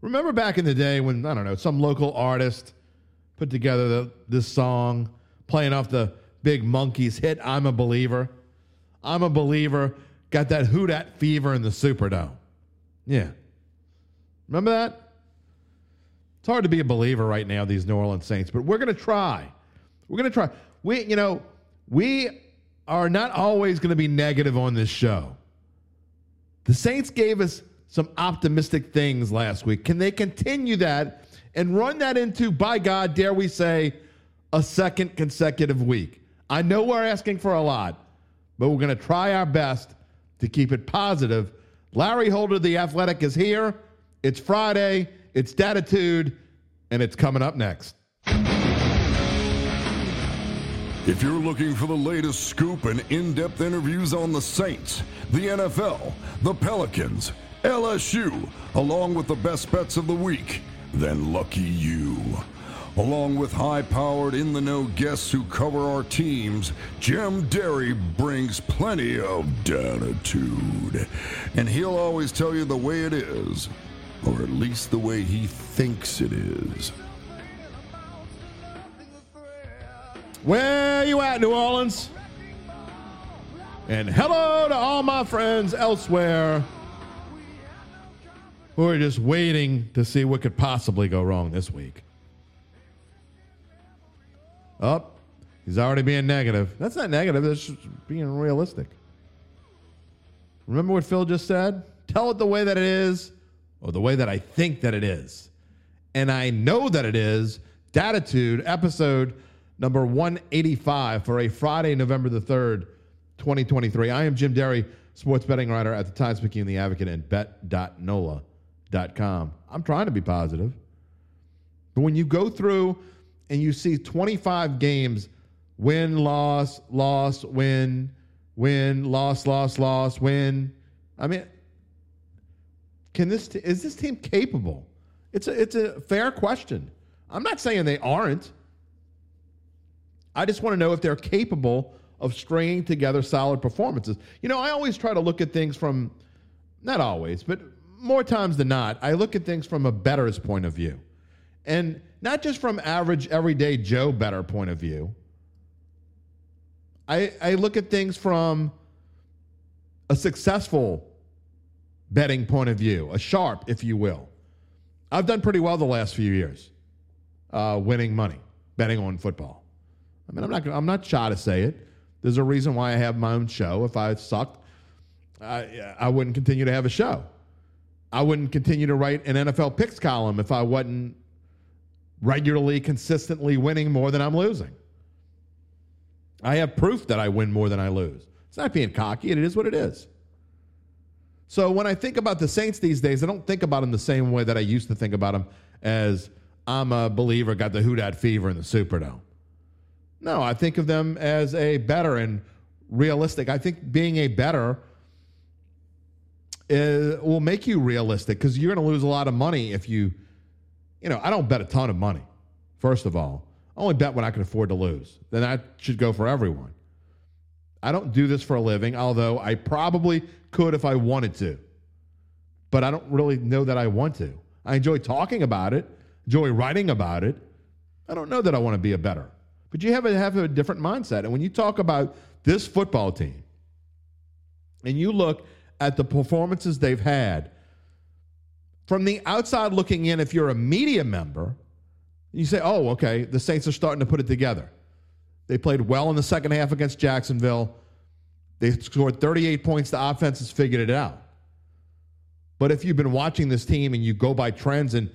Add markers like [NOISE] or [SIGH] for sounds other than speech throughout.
Remember back in the day when, I don't know, some local artist put together the, this song playing off the big Monkees hit, I'm a Believer? I'm a Believer got that Who Dat fever in the Superdome. Yeah. Remember that? It's hard to be a believer right now, these New Orleans Saints, but we're going to try. We're going to try. We, you know, we are not always going to be negative on this show. The Saints gave us some optimistic things last week. Can they continue that and run that into, by God, dare we say, a second consecutive week? I know we're asking for a lot, but we're going to try our best to keep it positive. Larry Holder, the athletic, is here. It's Friday, it's Datitude, and it's coming up next. If you're looking for the latest scoop and in depth interviews on the Saints, the NFL, the Pelicans, LSU, along with the best bets of the week, then lucky you. Along with high powered, in the know guests who cover our teams, Jim Derry brings plenty of datitude. And he'll always tell you the way it is, or at least the way he thinks it is. Where you at, New Orleans? And hello to all my friends elsewhere who are just waiting to see what could possibly go wrong this week. Up, oh, he's already being negative. That's not negative, that's just being realistic. Remember what Phil just said? Tell it the way that it is or the way that I think that it is. And I know that it is. Datitude, episode number 185 for a Friday, November the 3rd, 2023. I am Jim Derry, sports betting writer at the Times Picayune The Advocate and bet.nola.com. I'm trying to be positive. But when you go through and you see 25 games, win, loss, loss, win, win, loss, loss, loss, win. I mean, can this t- is this team capable? It's a it's a fair question. I'm not saying they aren't. I just want to know if they're capable of stringing together solid performances. You know, I always try to look at things from, not always, but more times than not, I look at things from a better's point of view. And not just from average, everyday Joe better point of view. I, I look at things from a successful betting point of view, a sharp, if you will. I've done pretty well the last few years, uh, winning money, betting on football. I mean, I'm not I'm not shy to say it. There's a reason why I have my own show. If I sucked, I, I wouldn't continue to have a show. I wouldn't continue to write an NFL picks column if I wasn't regularly, consistently winning more than I'm losing. I have proof that I win more than I lose. It's not being cocky, and it is what it is. So when I think about the Saints these days, I don't think about them the same way that I used to think about them as I'm a believer, got the Who Dat fever in the Superdome. No, I think of them as a better and realistic. I think being a better uh, will make you realistic because you're going to lose a lot of money if you, you know, I don't bet a ton of money, first of all. I only bet what I can afford to lose. Then that should go for everyone. I don't do this for a living, although I probably could if I wanted to. But I don't really know that I want to. I enjoy talking about it, enjoy writing about it. I don't know that I want to be a better. But you have to have a different mindset. And when you talk about this football team and you look at the performances they've had, from the outside looking in, if you're a media member, you say, oh, okay, the Saints are starting to put it together. They played well in the second half against Jacksonville. They scored 38 points. The offense has figured it out. But if you've been watching this team and you go by trends and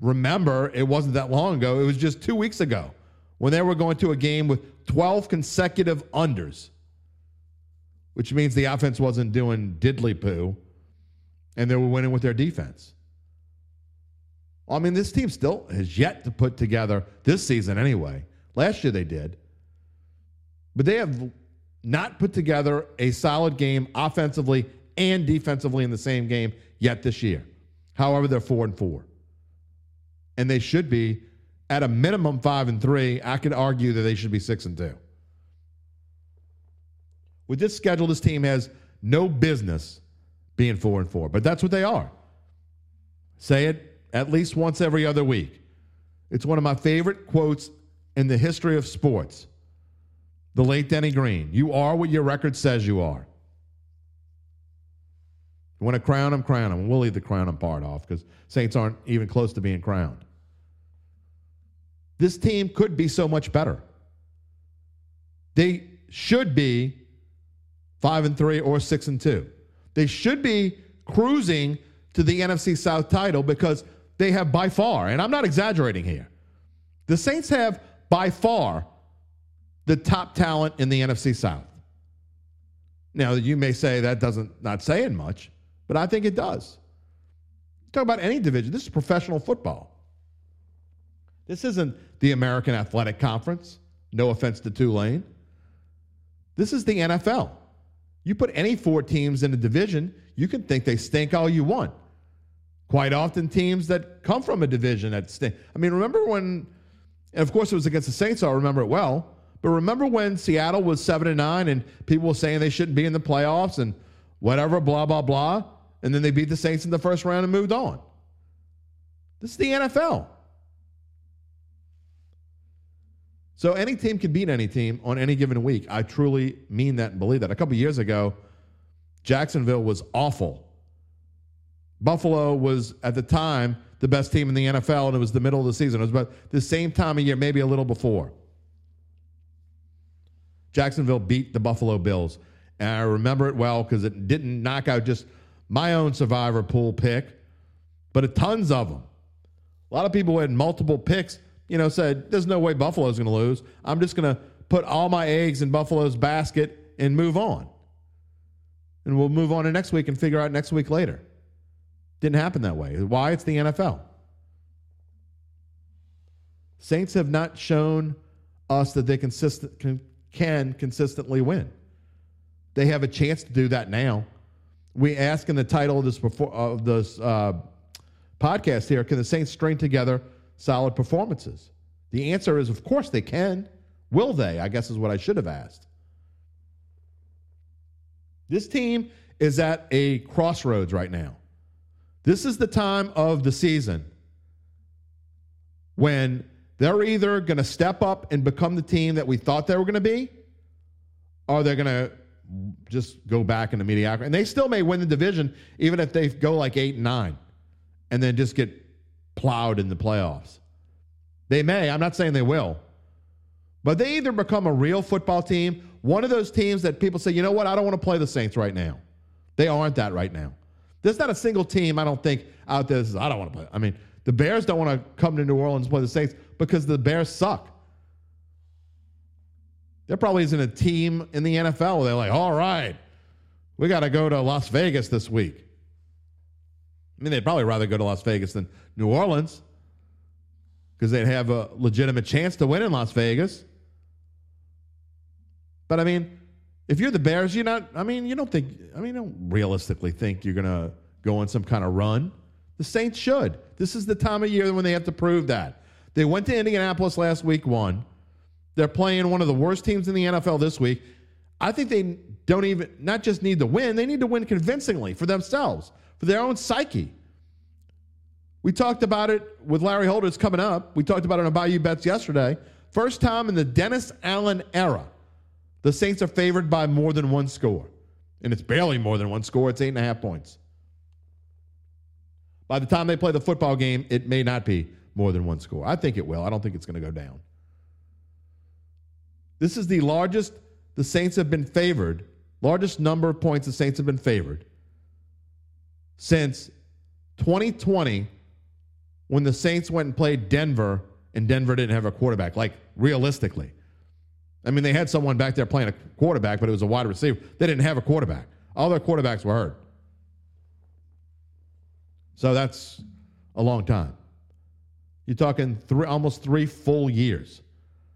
remember, it wasn't that long ago, it was just two weeks ago when they were going to a game with 12 consecutive unders, which means the offense wasn't doing diddly poo and they were winning with their defense. I mean, this team still has yet to put together this season anyway. Last year they did. But they have not put together a solid game offensively and defensively in the same game yet this year. However, they're 4 and 4. And they should be at a minimum five and three. I could argue that they should be six and two. With this schedule, this team has no business being four and four, but that's what they are. Say it at least once every other week. It's one of my favorite quotes in the history of sports. The late Denny Green. You are what your record says you are. You want to crown them, crown them. We'll leave the crown them part off because Saints aren't even close to being crowned. This team could be so much better. They should be five and three or six and two. They should be cruising to the NFC South title because they have by far, and I'm not exaggerating here, the Saints have by far the top talent in the NFC South. Now, you may say that doesn't not saying much, but I think it does. Talk about any division. This is professional football. This isn't the American Athletic Conference. No offense to Tulane. This is the NFL. You put any four teams in a division, you can think they stink all you want. Quite often, teams that come from a division that stink. I mean, remember when, and of course it was against the Saints, so I remember it well. But remember when Seattle was seven and nine, and people were saying they shouldn't be in the playoffs and whatever, blah blah blah, and then they beat the Saints in the first round and moved on. This is the NFL. So any team can beat any team on any given week. I truly mean that and believe that. A couple years ago, Jacksonville was awful. Buffalo was at the time the best team in the NFL, and it was the middle of the season. It was about the same time of year, maybe a little before. Jacksonville beat the Buffalo Bills. And I remember it well because it didn't knock out just my own survivor pool pick, but a tons of them. A lot of people had multiple picks you know, said, there's no way Buffalo's going to lose. I'm just going to put all my eggs in Buffalo's basket and move on. And we'll move on to next week and figure out next week later. Didn't happen that way. Why? It's the NFL. Saints have not shown us that they consistent, can, can consistently win. They have a chance to do that now. We ask in the title of this before, of this uh, podcast here: Can the Saints string together solid performances? The answer is, of course, they can. Will they? I guess is what I should have asked. This team is at a crossroads right now. This is the time of the season when they're either going to step up and become the team that we thought they were going to be, or they're going to just go back into mediocrity. And they still may win the division, even if they go like eight and nine, and then just get plowed in the playoffs. They may. I'm not saying they will. But they either become a real football team, one of those teams that people say, you know what, I don't want to play the Saints right now. They aren't that right now. There's not a single team I don't think out there that says, I don't want to play. I mean, the Bears don't want to come to New Orleans and play the Saints because the Bears suck. There probably isn't a team in the NFL where they're like, all right, we got to go to Las Vegas this week. I mean, they'd probably rather go to Las Vegas than New Orleans because they'd have a legitimate chance to win in Las Vegas. But I mean, if you're the Bears, you're not, I mean, you don't think, I mean, you don't realistically think you're going to go on some kind of run. The Saints should. This is the time of year when they have to prove that. They went to Indianapolis last week, won. They're playing one of the worst teams in the NFL this week. I think they don't even, not just need to win, they need to win convincingly for themselves for their own psyche. We talked about it with Larry Holder. It's coming up. We talked about it on Bayou Bets yesterday. First time in the Dennis Allen era, the Saints are favored by more than one score. And it's barely more than one score, it's eight and a half points. By the time they play the football game, it may not be more than one score. I think it will. I don't think it's going to go down. This is the largest the Saints have been favored, largest number of points the Saints have been favored since 2020 when the Saints went and played Denver and Denver didn't have a quarterback, like realistically. I mean, they had someone back there playing a quarterback, but it was a wide receiver. They didn't have a quarterback. All their quarterbacks were hurt. So that's a long time. You're talking three, almost three full years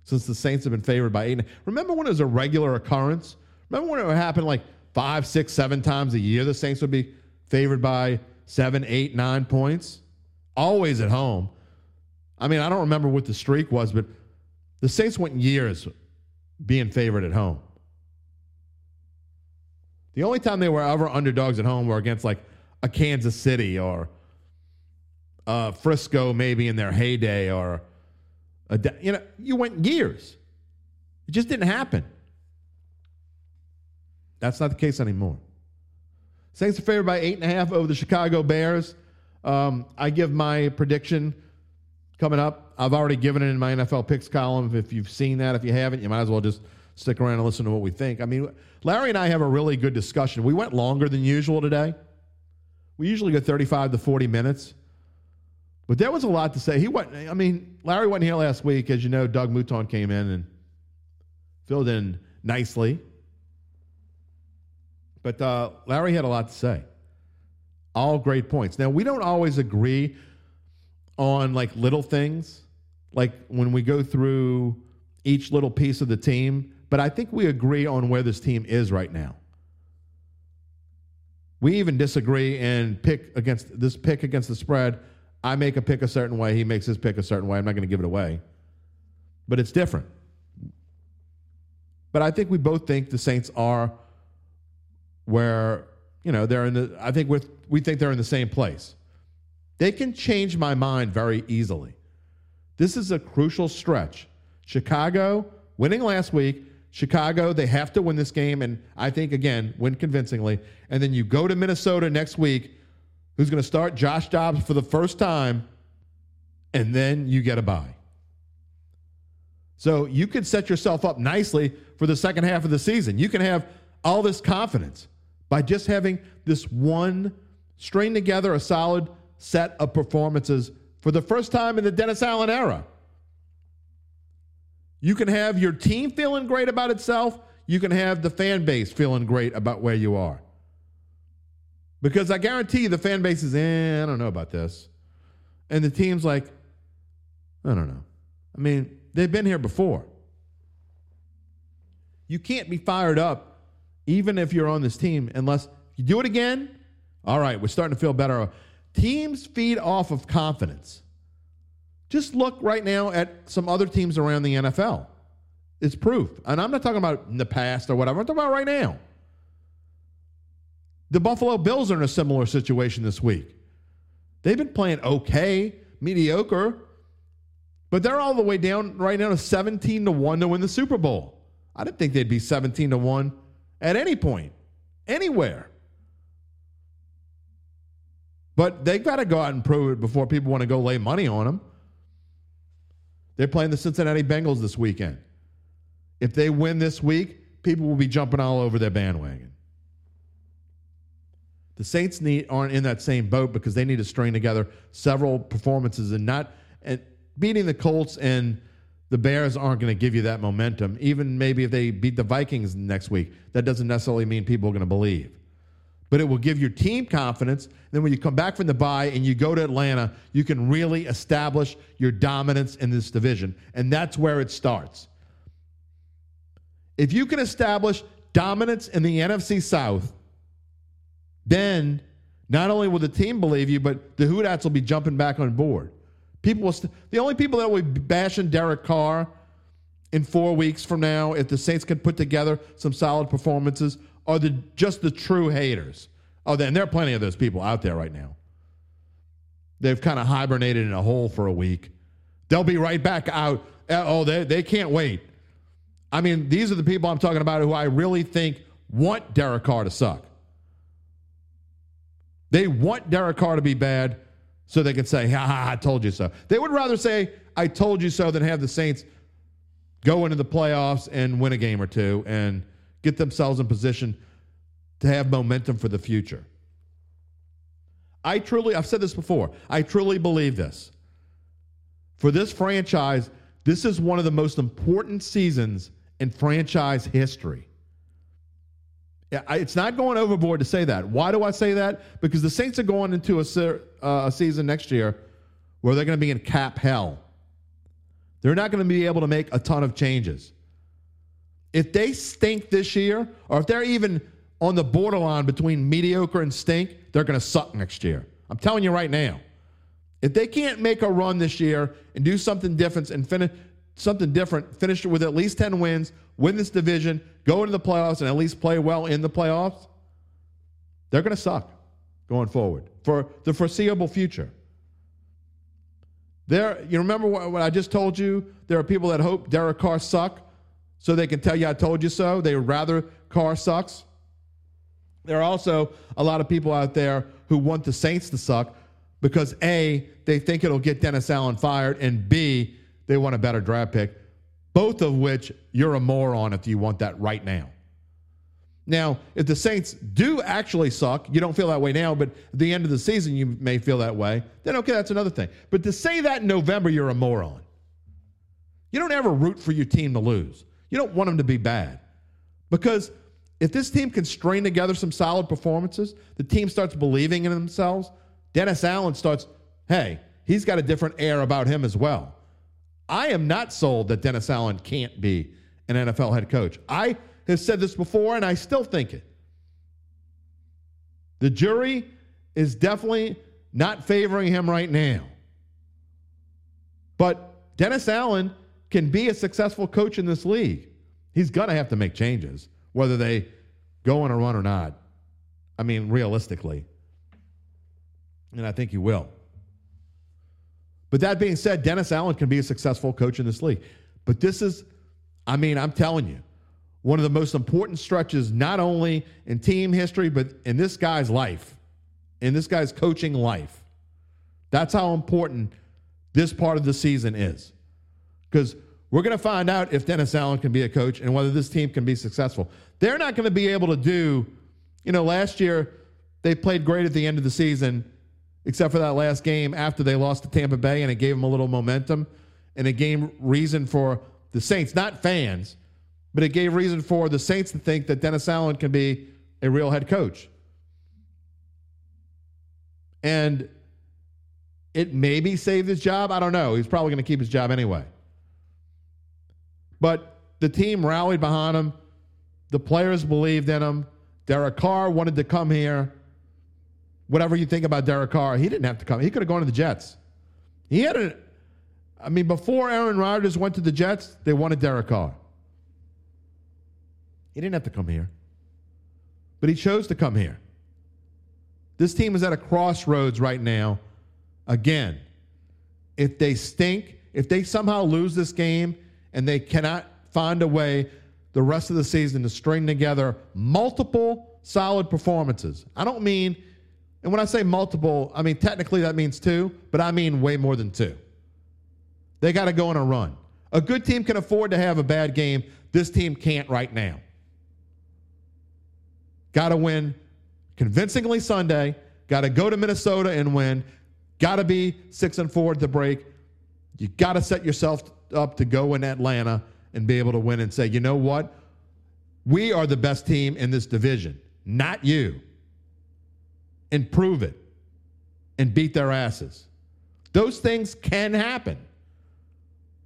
since the Saints have been favored by eight. Remember when it was a regular occurrence? Remember when it would happen like five, six, seven times a year? The Saints would be favored by seven, eight, nine points, always at home. I mean, I don't remember what the streak was, but the Saints went years being favored at home. The only time they were ever underdogs at home were against like a Kansas City or uh, Frisco maybe in their heyday or a, you know you went years. It just didn't happen. That's not the case anymore. Saints are favored by eight and a half over the Chicago Bears. Um, I give my prediction coming up. I've already given it in my NFL picks column. If you've seen that, if you haven't, you might as well just stick around and listen to what we think. I mean, Larry and I have a really good discussion. We went longer than usual today. We usually go 35 to 40 minutes. But there was a lot to say. He went, I mean, Larry wasn't here last week. As you know, Doug Mouton came in and filled in nicely. But uh, Larry had a lot to say. All great points. Now, we don't always agree on like little things, like when we go through each little piece of the team, but I think we agree on where this team is right now. We even disagree and pick against this pick against the spread. I make a pick a certain way, he makes his pick a certain way. I'm not going to give it away. But it's different. But I think we both think the Saints are where, you know, they're in the I think with we think they're in the same place. They can change my mind very easily. This is a crucial stretch. Chicago winning last week. Chicago, they have to win this game, and I think, again, win convincingly. And then you go to Minnesota next week, who's going to start Josh Dobbs for the first time, and then you get a bye. So you could set yourself up nicely for the second half of the season. You can have all this confidence by just having this one string together a solid set of performances for the first time in the Dennis Allen era. You can have your team feeling great about itself. You can have the fan base feeling great about where you are. Because I guarantee you the fan base is, eh, I don't know about this. And the team's like, I don't know. I mean, they've been here before. You can't be fired up even if you're on this team unless you do it again. All right, we're starting to feel better. Teams feed off of confidence. Just look right now at some other teams around the NFL. It's proof. And I'm not talking about in the past or whatever. I'm talking about right now. The Buffalo Bills are in a similar situation this week. They've been playing okay, mediocre, but they're all the way down right now to 17 to 1 to win the Super Bowl. I didn't think they'd be 17 to 1 at any point, anywhere. But they've got to go out and prove it before people want to go lay money on them. They're playing the Cincinnati Bengals this weekend. If they win this week, people will be jumping all over their bandwagon. The Saints need, aren't in that same boat because they need to string together several performances and not and beating the Colts and the Bears aren't going to give you that momentum. Even maybe if they beat the Vikings next week, that doesn't necessarily mean people are going to believe but it will give your team confidence. Then when you come back from the bye and you go to Atlanta, you can really establish your dominance in this division. And that's where it starts. If you can establish dominance in the NFC South, then not only will the team believe you, but the Who Dats will be jumping back on board. People will st- the only people that will be bashing Derek Carr in four weeks from now, if the Saints can put together some solid performances, are the just the true haters. Oh, and there are plenty of those people out there right now. They've kind of hibernated in a hole for a week. They'll be right back out. Uh, oh, they, they can't wait. I mean, these are the people I'm talking about who I really think want Derek Carr to suck. They want Derek Carr to be bad so they can say, ha, ha, I told you so. They would rather say, I told you so, than have the Saints go into the playoffs and win a game or two and – get themselves in position to have momentum for the future. I truly, I've said this before, I truly believe this. For this franchise, this is one of the most important seasons in franchise history. It's not going overboard to say that. Why do I say that? Because the Saints are going into a, uh, a season next year where they're going to be in cap hell. They're not going to be able to make a ton of changes. If they stink this year, or if they're even on the borderline between mediocre and stink, they're going to suck next year. I'm telling you right now. If they can't make a run this year and do something different and finish something different, finish with at least 10 wins, win this division, go into the playoffs, and at least play well in the playoffs, they're going to suck going forward for the foreseeable future. There, you remember what, what I just told you? There are people that hope Derek Carr suck so they can tell you I told you so. They rather Carr sucks. There are also a lot of people out there who want the Saints to suck because A, they think it'll get Dennis Allen fired, and B, they want a better draft pick. Both of which you're a moron if you want that right now. Now, if the Saints do actually suck, you don't feel that way now, but at the end of the season, you may feel that way, then okay, that's another thing. But to say that in November, you're a moron. You don't ever root for your team to lose. You don't want them to be bad. Because if this team can string together some solid performances, the team starts believing in themselves, Dennis Allen starts, hey, he's got a different air about him as well. I am not sold that Dennis Allen can't be an NFL head coach. I have said this before, and I still think it. The jury is definitely not favoring him right now. But Dennis Allen can be a successful coach in this league. He's going to have to make changes, whether they go on a run or not. I mean, realistically. And I think he will. But that being said, Dennis Allen can be a successful coach in this league. But this is, I mean, I'm telling you, one of the most important stretches, not only in team history, but in this guy's life, in this guy's coaching life. That's how important this part of the season is. Because we're going to find out if Dennis Allen can be a coach and whether this team can be successful. They're not going to be able to do, you know, last year they played great at the end of the season, except for that last game after they lost to Tampa Bay, and it gave them a little momentum and it gave reason for the Saints, not fans but it gave reason for the Saints to think that Dennis Allen can be a real head coach. And it maybe saved his job. I don't know. He's probably going to keep his job anyway. But the team rallied behind him. The players believed in him. Derek Carr wanted to come here. Whatever you think about Derek Carr, he didn't have to come. He could have gone to the Jets. He had a, I mean, before Aaron Rodgers went to the Jets, they wanted Derek Carr. He didn't have to come here, but he chose to come here. This team is at a crossroads right now. Again, if they stink, if they somehow lose this game and they cannot find a way the rest of the season to string together multiple solid performances. I don't mean, and when I say multiple, I mean technically that means two, but I mean way more than two. They got to go on a run. A good team can afford to have a bad game. This team can't right now. Got to win convincingly Sunday. Got to go to Minnesota and win. Got to be six and four at the break. You got to set yourself up to go in Atlanta and be able to win and say, you know what? We are the best team in this division, not you. And prove it and beat their asses. Those things can happen.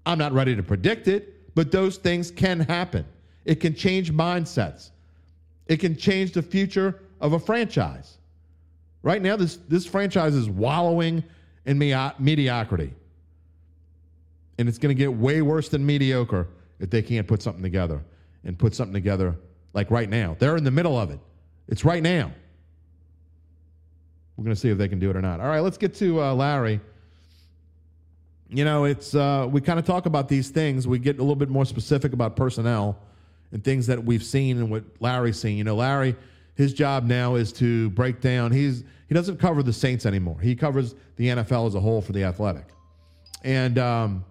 I'm not ready to predict it, but those things can happen. It can change mindsets. It can change the future of a franchise. Right now, this, this franchise is wallowing in mediocrity. And it's going to get way worse than mediocre if they can't put something together and put something together like right now. They're in the middle of it. It's right now. We're going to see if they can do it or not. All right, let's get to uh, Larry. You know, it's uh, we kind of talk about these things. We get a little bit more specific about personnel and things that we've seen and what Larry's seen. You know, Larry, his job now is to break down. He's he doesn't cover the Saints anymore. He covers the NFL as a whole for the Athletic, and um,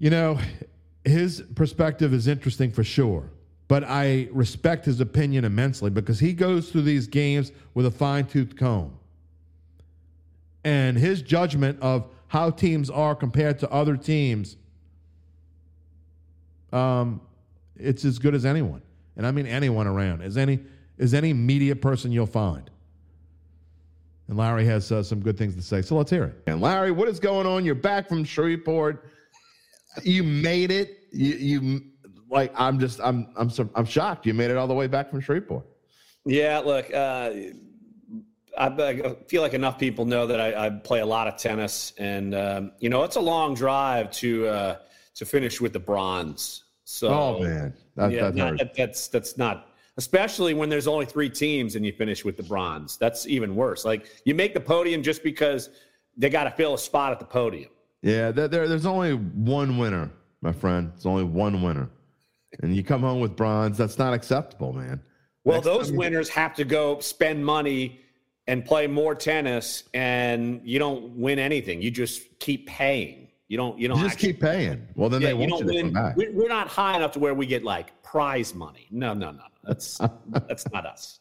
you know, his perspective is interesting for sure. But I respect his opinion immensely because he goes through these games with a fine tooth comb. And his judgment of how teams are compared to other teams um, it's as good as anyone, and I mean anyone around, as any as any media person you'll find. And Larry has uh, some good things to say, so let's hear it. And Larry, what is going on? You're back from Shreveport. You made it. You, you like I'm just I'm I'm I'm shocked. You made it all the way back from Shreveport. Yeah, look, uh, I, I, feel like enough people know that I, I play a lot of tennis, and um, you know it's a long drive to. Uh, to finish with the bronze. So, oh man, that, yeah, not, that, that's that's not especially when there's only three teams and you finish with the bronze. That's even worse. Like you make the podium just because they got to fill a spot at the podium. Yeah, there, there's only one winner, my friend. It's only one winner. And you come home with bronze, that's not acceptable, man. Well, Next those winners have to go spend money and play more tennis, and you don't win anything. You just keep paying. You don't. You don't You just actually, keep paying. Well, then Yeah, they you don't you to come win. back. we- We're not high enough to where we get like prize money. No, no, no. no. That's [LAUGHS] that's not us.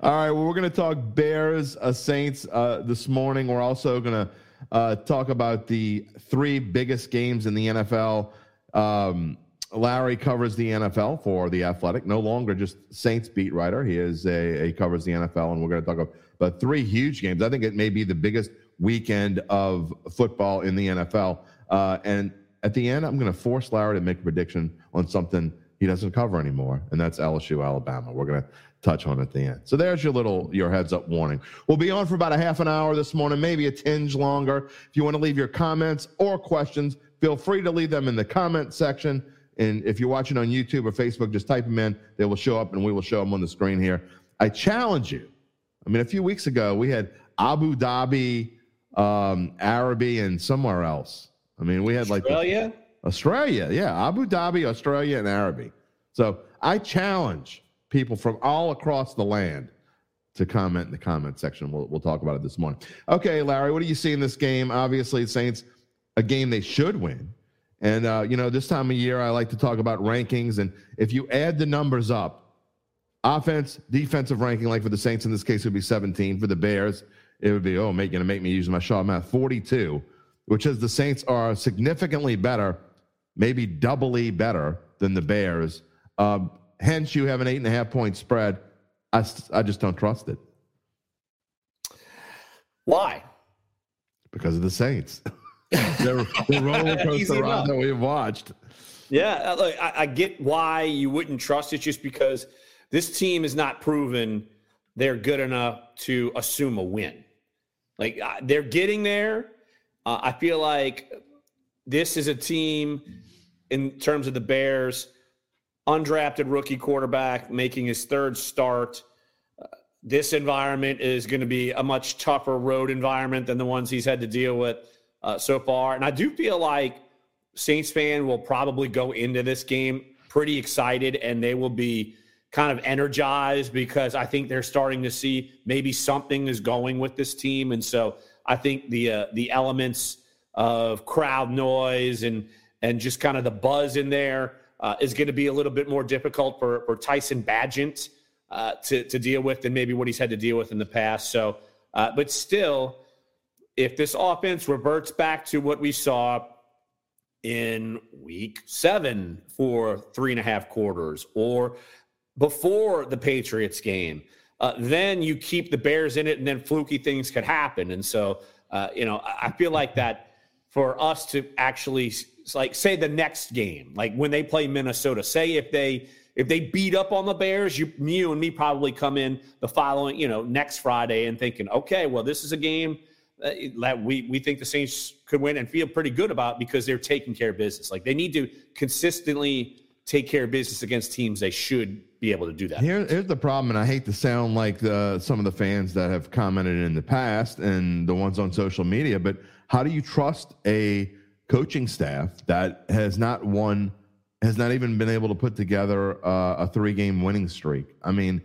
All right, well, we're going to talk Bears, uh, Saints uh, this morning. We're also going to uh, talk about the three biggest games in the NFL. Um, Larry covers the NFL for the Athletic, no longer just Saints beat writer. He is a he covers the NFL, and we're going to talk about three huge games. I think it may be the biggest weekend of football in the NFL. Uh, and at the end, I'm going to force Larry to make a prediction on something he doesn't cover anymore, and that's LSU Alabama. We're going to touch on at the end. So there's your little your heads up warning. We'll be on for about a half an hour this morning, maybe a tinge longer. If you want to leave your comments or questions, feel free to leave them in the comment section. And if you're watching on YouTube or Facebook, just type them in. They will show up, and we will show them on the screen here. I challenge you. I mean, a few weeks ago we had Abu Dhabi, um, Arabi, and somewhere else. I mean, we had like the- Australia. Australia, yeah, Abu Dhabi, Australia, and Arabi. So I challenge people from all across the land to comment in the comment section. We'll, we'll talk about it this morning. Okay, Larry, what do you see in this game? Obviously, Saints, a game they should win. And, uh, you know, this time of year, I like to talk about rankings. And if you add the numbers up, offense, defensive ranking, like for the Saints in this case, would be 17. For the Bears, it would be, oh, make, to make me use my Shaw math, 42, which is the Saints are significantly better, maybe doubly better than the Bears. Um, hence, you have an eight and a half point spread. I, I just don't trust it Why? because of the Saints. [LAUGHS] the, the roller [LAUGHS] coaster ride that we've watched. Yeah, look, I, I get why you wouldn't trust it, just because this team is not proven they're good enough to assume a win. Like they're getting there. Uh, I feel like this is a team, in terms of the Bears, undrafted rookie quarterback making his third start. Uh, this environment is going to be a much tougher road environment than the ones he's had to deal with uh, so far. And I do feel like Saints fan will probably go into this game pretty excited and they will be kind of energized because I think they're starting to see maybe something is going with this team. And so I think the uh, the elements of crowd noise and and just kind of the buzz in there uh, is going to be a little bit more difficult for, for Tyson Bagent uh, to, to deal with than maybe what he's had to deal with in the past. So, uh, but still, if this offense reverts back to what we saw in week seven for three and a half quarters or before the Patriots game, uh, then you keep the Bears in it and then fluky things could happen. And so, uh, you know, I feel like that for us to actually like say the next game, like when they play Minnesota, say if they if they beat up on the Bears, you, you and me probably come in the following, you know, next Friday and thinking, okay, well, this is a game that we we think the Saints could win and feel pretty good about because they're taking care of business. Like they need to consistently take care of business against teams they should be able to do that. Here, here's the problem, and I hate to sound like the, some of the fans that have commented in the past and the ones on social media, but how do you trust a coaching staff that has not won, has not even been able to put together uh, a three game winning streak? I mean,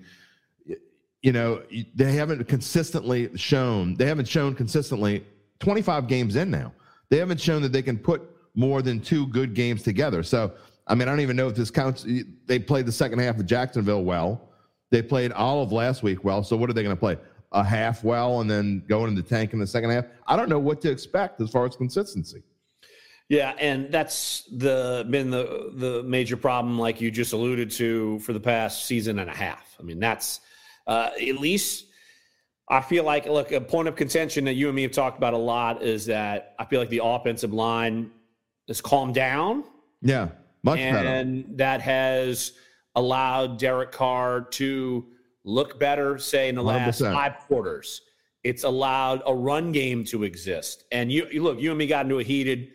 you know, they haven't consistently shown, they haven't shown consistently 25 games in now. They haven't shown that they can put more than two good games together. So, I mean, I don't even know if this counts. They played the second half of Jacksonville well. They played all of last week well. So, what are they going to play? A half well and then going into the tank in the second half? I don't know what to expect as far as consistency. Yeah, and that's the been the the major problem, like you just alluded to, for the past season and a half. I mean, that's uh, at least I feel like look a point of contention that you and me have talked about a lot is that I feel like the offensive line has calmed down, Yeah, much better. and that has allowed Derek Carr to look better, say in the last 100%. five quarters. It's allowed a run game to exist, and you, you look, you and me got into a heated,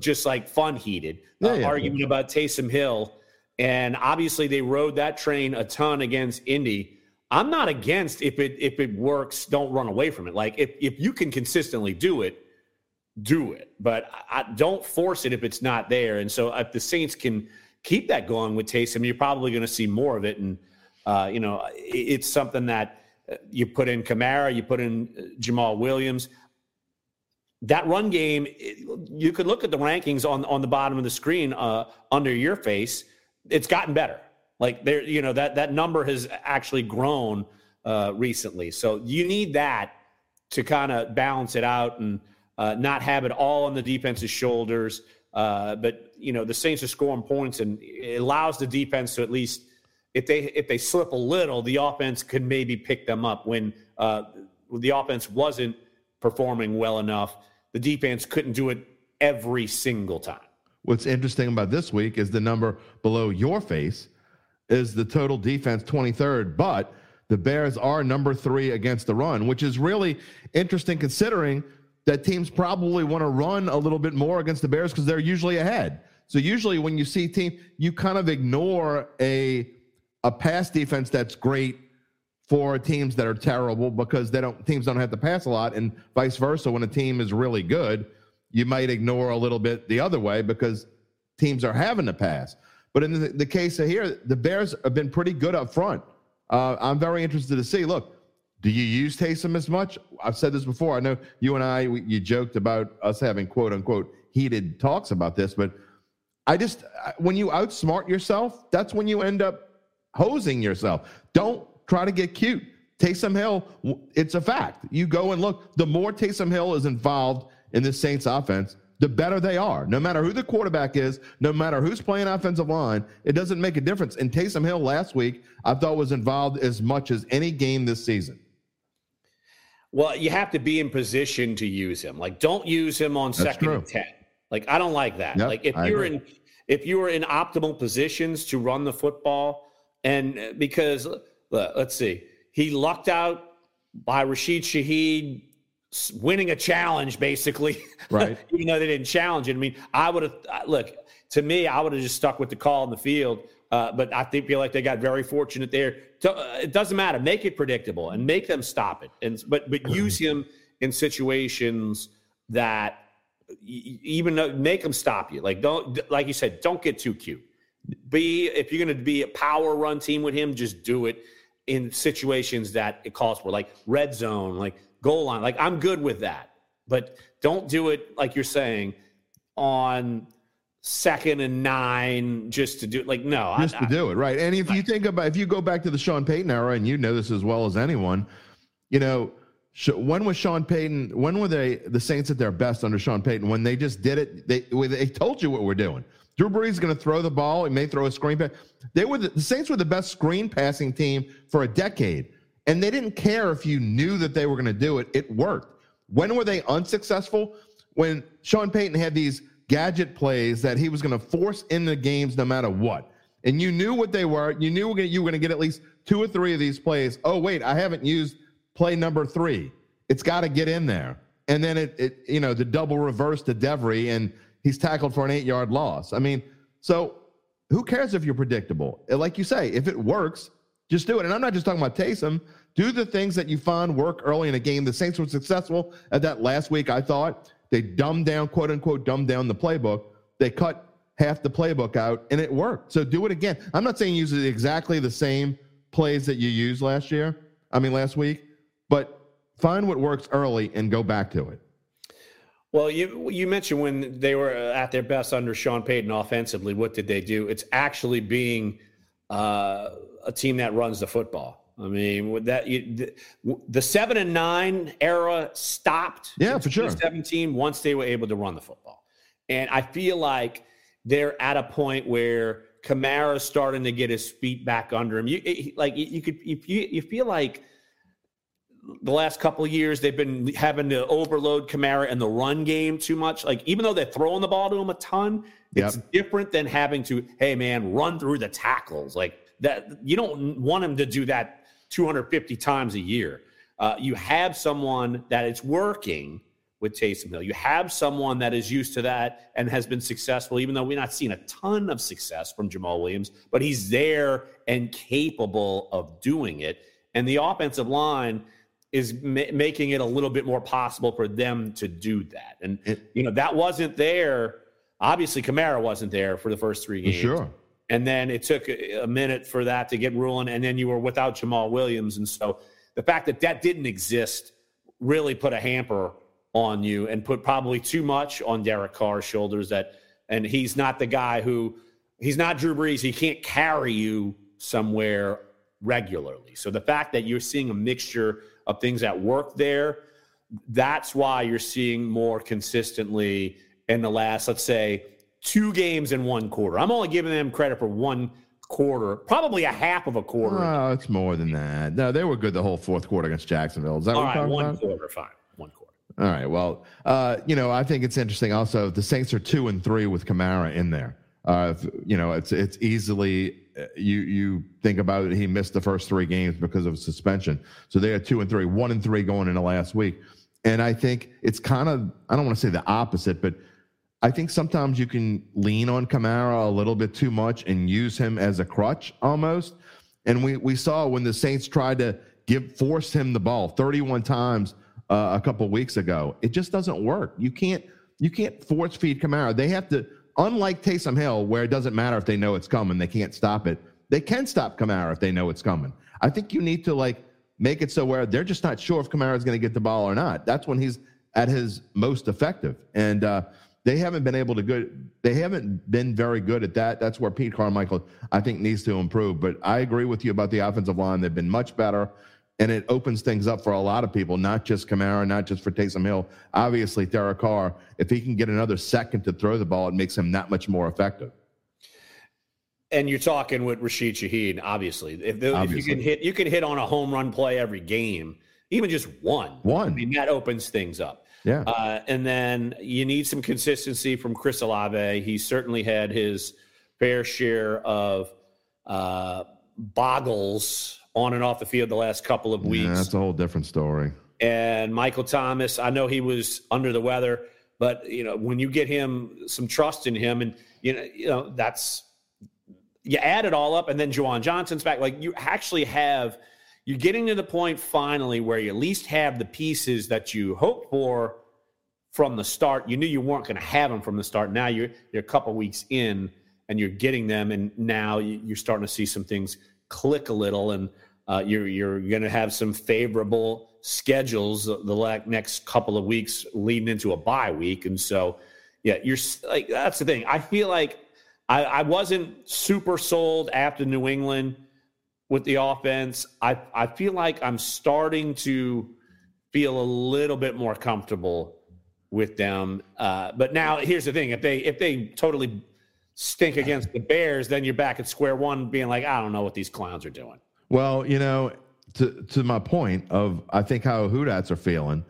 just like fun heated Yeah, uh, yeah. argument about Taysom Hill, and obviously they rode that train a ton against Indy. I'm not against if it if it works, don't run away from it. Like if if you can consistently do it, do it. But I, don't force it if it's not there. And so if the Saints can keep that going with Taysom, you're probably going to see more of it. And uh, you know, it, it's something that uh, you put in Kamara, you put in Jamaal Williams. That run game, you could look at the rankings on on the bottom of the screen uh, under your face. It's gotten better. Like there, you know that that number has actually grown uh, recently. So you need that to kind of balance it out and uh, not have it all on the defense's shoulders. Uh, but you know the Saints are scoring points, and it allows the defense to at least if they if they slip a little, the offense could maybe pick them up when uh, the offense wasn't performing well enough. The defense couldn't do it every single time. What's interesting about this week is the number below your face is the total defense 23rd, but the Bears are number three against the run, which is really interesting considering that teams probably want to run a little bit more against the Bears because they're usually ahead. So usually when you see team, you kind of ignore a a pass defense that's great for teams that are terrible because they don't teams don't have to pass a lot, and vice versa. When a team is really good, you might ignore a little bit the other way because teams are having to pass. But in the, the case of here, the Bears have been pretty good up front. Uh, I'm very interested to see. Look, do you use Taysom as much? I've said this before. I know you and I, we, you joked about us having quote unquote heated talks about this, but I just, when you outsmart yourself, that's when you end up hosing yourself. Don't try to get cute. Taysom Hill, it's a fact. You go and look, the more Taysom Hill is involved in this Saints offense, the better they are. No matter who the quarterback is, no matter who's playing offensive line, it doesn't make a difference. And Taysom Hill last week, I thought was involved as much as any game this season. Well, you have to be in position to use him. Like, don't use him on That's second true. and ten. Like, I don't like that. Yep, like, if I you're agree. in if you are in optimal positions to run the football, and because let's see, he lucked out by Rashid Shaheed winning a challenge, basically. [LAUGHS] Right. Even though they didn't challenge it. I mean, I would have look to me. I would have just stuck with the call in the field. Uh, but I think feel like they got very fortunate there. To, uh, it doesn't matter. Make it predictable and make them stop it. And but but use him in situations that even though, make them stop you. Like don't like you said, don't get too cute. Be if you're going to be a power run team with him, just do it in situations that it calls for, like red zone, like goal line. Like I'm good with that, but don't do it like you're saying on second and nine just to do it. Like no, just I, to do it right. And if you think about if you go back to the Sean Payton era, and you know this as well as anyone, you know. When was Sean Payton? When were they the Saints at their best under Sean Payton? When they just did it, they they told you what we're doing. Drew Brees is going to throw the ball. He may throw a screen pass. They were the, the Saints were the best screen passing team for a decade. And they didn't care if you knew that they were going to do it. It worked. When were they unsuccessful? When Sean Payton had these gadget plays that he was going to force in the games no matter what. And you knew what they were. You knew you were going to get at least two or three of these plays. Oh, wait, I haven't used play number three. It's got to get in there. And then it, it, you know, the double reverse to Devery, and he's tackled for an eight yard loss. I mean, so who cares if you're predictable? Like you say, if it works, just do it. And I'm not just talking about Taysom. Do the things that you find work early in a game. The Saints were successful at that last week, I thought. They dumbed down, quote unquote, dumbed down the playbook. They cut half the playbook out and it worked. So do it again. I'm not saying use exactly the same plays that you used last year. I mean, last week, but find what works early and go back to it. Well, you you mentioned when they were at their best under Sean Payton offensively. What did they do? It's actually being uh, a team that runs the football. I mean, with that you, the, the, seven and nine era stopped. Yeah, for sure. Seventeen once they were able to run the football, and I feel like they're at a point where Kamara's starting to get his feet back under him. You like you, could if you you feel like the last couple of years they've been having to overload Kamara and the run game too much. Like even though they're throwing the ball to him a ton, it's yep. different than having to hey man run through the tackles like that. You don't want him to do that 250 times a year. Uh, you have someone that is working with Taysom Hill. You have someone that is used to that and has been successful, even though we're not seeing a ton of success from Jamaal Williams, but he's there and capable of doing it. and the offensive line is ma- making it a little bit more possible for them to do that. And you know that wasn't there. Obviously, Kamara wasn't there for the first three games. Sure. And then it took a a minute for that to get ruling. and then you were without Jamaal Williams, and so the fact that that didn't exist really put a hamper on you and put probably too much on Derek Carr's shoulders. That and he's not the guy who he's not Drew Brees. He can't carry you somewhere regularly. So the fact that you're seeing a mixture of things at work there, that's why you're seeing more consistently in the last, let's say, two games in one quarter. I'm only giving them credit for one quarter, probably a half of a quarter. Oh, it's more than that. No, they were good the whole fourth quarter against Jacksonville. Is that All what right, one about? quarter, fine, one quarter. All right. Well, uh, you know, I think it's interesting. Also, the Saints are two and three with Kamara in there. Uh, you know, it's it's easily uh, you you think about it. He missed the first three games because of suspension, so they are two and three, one and three going into last week. And I think it's kind of I don't want to say the opposite, but I think sometimes you can lean on Kamara a little bit too much and use him as a crutch almost. And we we saw when the Saints tried to give force him the ball 31 times uh, a couple weeks ago. It just doesn't work. You can't you can't force feed Kamara. They have to unlike Taysom Hill where it doesn't matter if they know it's coming, they can't stop it. They can stop Kamara if they know it's coming. I think you need to like make it so where they're just not sure if Kamara is going to get the ball or not. That's when he's at his most effective. And uh, they haven't been able to good. They haven't been very good at that. That's where Pete Carmichael, I think, needs to improve. But I agree with you about the offensive line. They've been much better, and it opens things up for a lot of people, not just Kamara, not just for Taysom Hill. Obviously, Derek Carr, if he can get another second to throw the ball, it makes him that much more effective. And you're talking with Rashid Shaheed, obviously. If, the, if you can hit, you can hit on a home run play every game, even just one. One. I mean, that opens things up. Yeah. Uh, and then you need some consistency from Chris Olave. He certainly had his fair share of uh, boggles on and off the field the last couple of weeks. Yeah, that's a whole different story. and Michael Thomas, I know he was under the weather, but you know when you get him some trust in him, and you know, you know that's you add it all up, and then Juwan Johnson's back. Like you actually have, you're getting to the point finally where you at least have the pieces that you hoped for from the start. You knew you weren't going to have them from the start. Now you're you're a couple weeks in, and you're getting them, and now you- you're starting to see some things click a little, and uh, you're you're going to have some favorable schedules the the next couple of weeks leading into a bye week, and so yeah, you're like that's the thing. I feel like I, I wasn't super sold after New England with the offense. I I feel like I'm starting to feel a little bit more comfortable with them. Uh, but now here's the thing: if they if they totally stink against the Bears, then you're back at square one, being like, I don't know what these clowns are doing. Well, you know, to to my point of I think how Who Dats are feeling,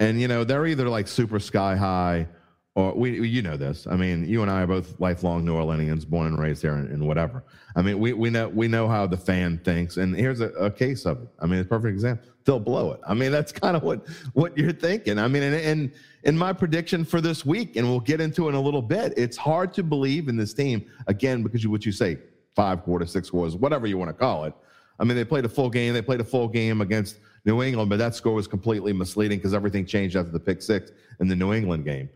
and you know they're either like super sky high, or we you know this. I mean, you and I are both lifelong New Orleanians, born and raised there, and, and whatever. I mean, we we know we know how the fan thinks, and here's a, a case of it. I mean, it's a perfect example. They'll blow it. I mean, that's [LAUGHS] kind of what what you're thinking. I mean, and and in my prediction for this week, and we'll get into it in a little bit. It's hard to believe in this team again because you what you say five quarters, six quarters, whatever you want to call it. I mean, they played a full game. They played a full game against New England, but that score was completely misleading because everything changed after the pick six in the New England game.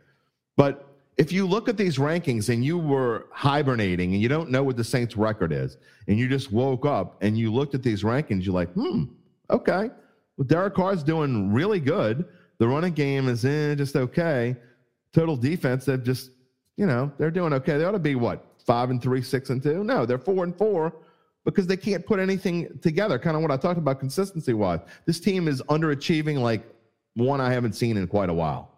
But if you look at these rankings and you were hibernating and you don't know what the Saints' record is, and you just woke up and you looked at these rankings, you're like, hmm, okay. Well, Derek Carr's doing really good. The running game is in just okay. Total defense, they've just, you know, they're doing okay. They ought to be what, five and three, six and two? No, they're four and four because they can't put anything together. Kind of what I talked about consistency wise. This team is underachieving like one I haven't seen in quite a while.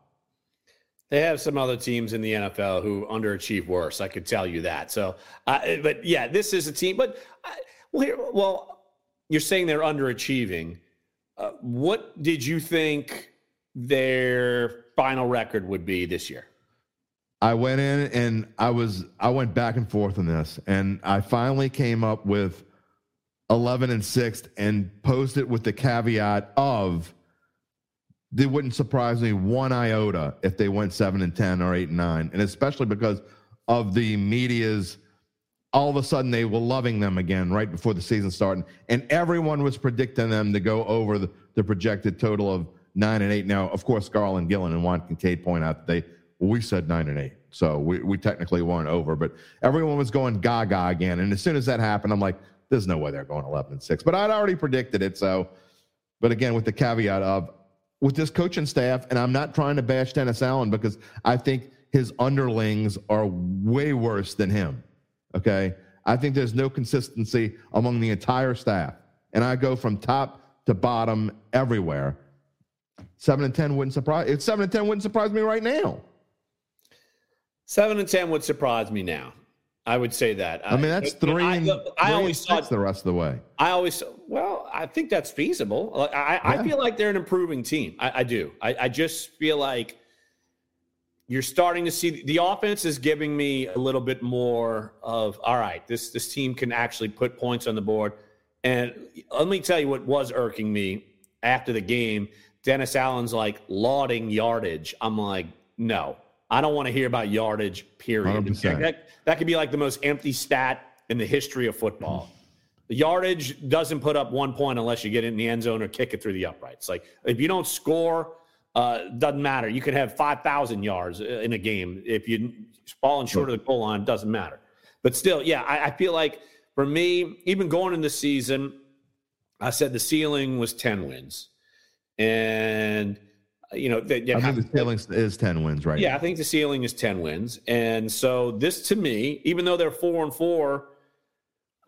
They have some other teams in the NFL who underachieve worse. I could tell you that. So, uh, but yeah, this is a team. But uh, well, here, well, you're saying they're underachieving. Uh, what did you think their final record would be this year? I went in and I was I went back and forth on this, and I finally came up with eleven and six, and posed it with the caveat of it wouldn't surprise me one iota if they went seven and ten or eight and nine, and especially because of the media's all of a sudden they were loving them again right before the season started, and everyone was predicting them to go over the, the projected total of nine and eight. Now, of course, Garland, Gillen, and Juan Kincaid point out that they we said nine and eight, so we, we technically weren't over, but everyone was going gaga again. And as soon as that happened, I'm like, there's no way they're going 11 and six. But I'd already predicted it, so. But again, with the caveat of with this coaching staff, and I'm not trying to bash Dennis Allen because I think his underlings are way worse than him. Okay. I think there's no consistency among the entire staff. And I go from top to bottom everywhere. Seven and ten wouldn't surprise it's seven and ten wouldn't surprise me right now. Seven and ten would surprise me now. I would say that. I mean, that's three. I, and, I three always thought the rest of the way. I always well, I think that's feasible. I, yeah. I feel like they're an improving team. I, I do. I, I just feel like you're starting to see the offense is giving me a little bit more of all right. This this team can actually put points on the board. And let me tell you what was irking me after the game. Dennis Allen's like lauding yardage. I'm like, no, I don't want to hear about yardage, period. That, that could be like the most empty stat in the history of football. The yardage doesn't put up one point unless you get it in the end zone or kick it through the uprights. Like if you don't score, uh, doesn't matter. You could have 5,000 yards in a game. If you falling short of the goal line, doesn't matter. But still, yeah, I, I feel like for me, even going in the season, I said the ceiling was 10 wins. And – you know, they, I think the ceiling is 10 wins, right? Yeah, I think the ceiling is 10 wins. And so this to me, even though they're four and four,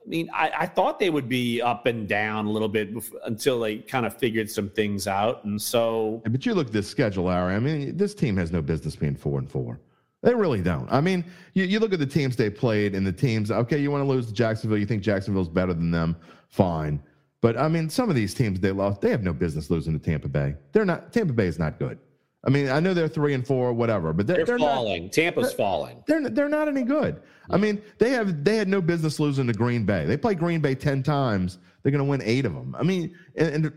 I mean, I, I thought they would be up and down a little bit before, until they kind of figured some things out. And so, but you look at this schedule, Larry. I mean, this team has no business being four and four. They really don't. I mean, you, you look at the teams they played and the teams, okay, you want to lose to Jacksonville. You think Jacksonville's better than them. Fine. But I mean, some of these teams they lost, they have no business losing to Tampa Bay. They're not. Tampa Bay is not good. I mean, I know they're three and four, whatever, but they're, they're, they're falling. Not, Tampa's they're, falling. They're they're not any good. Yeah. I mean, they have they had no business losing to Green Bay. They play Green Bay ten times. They're going to win eight of them. I mean, and, and,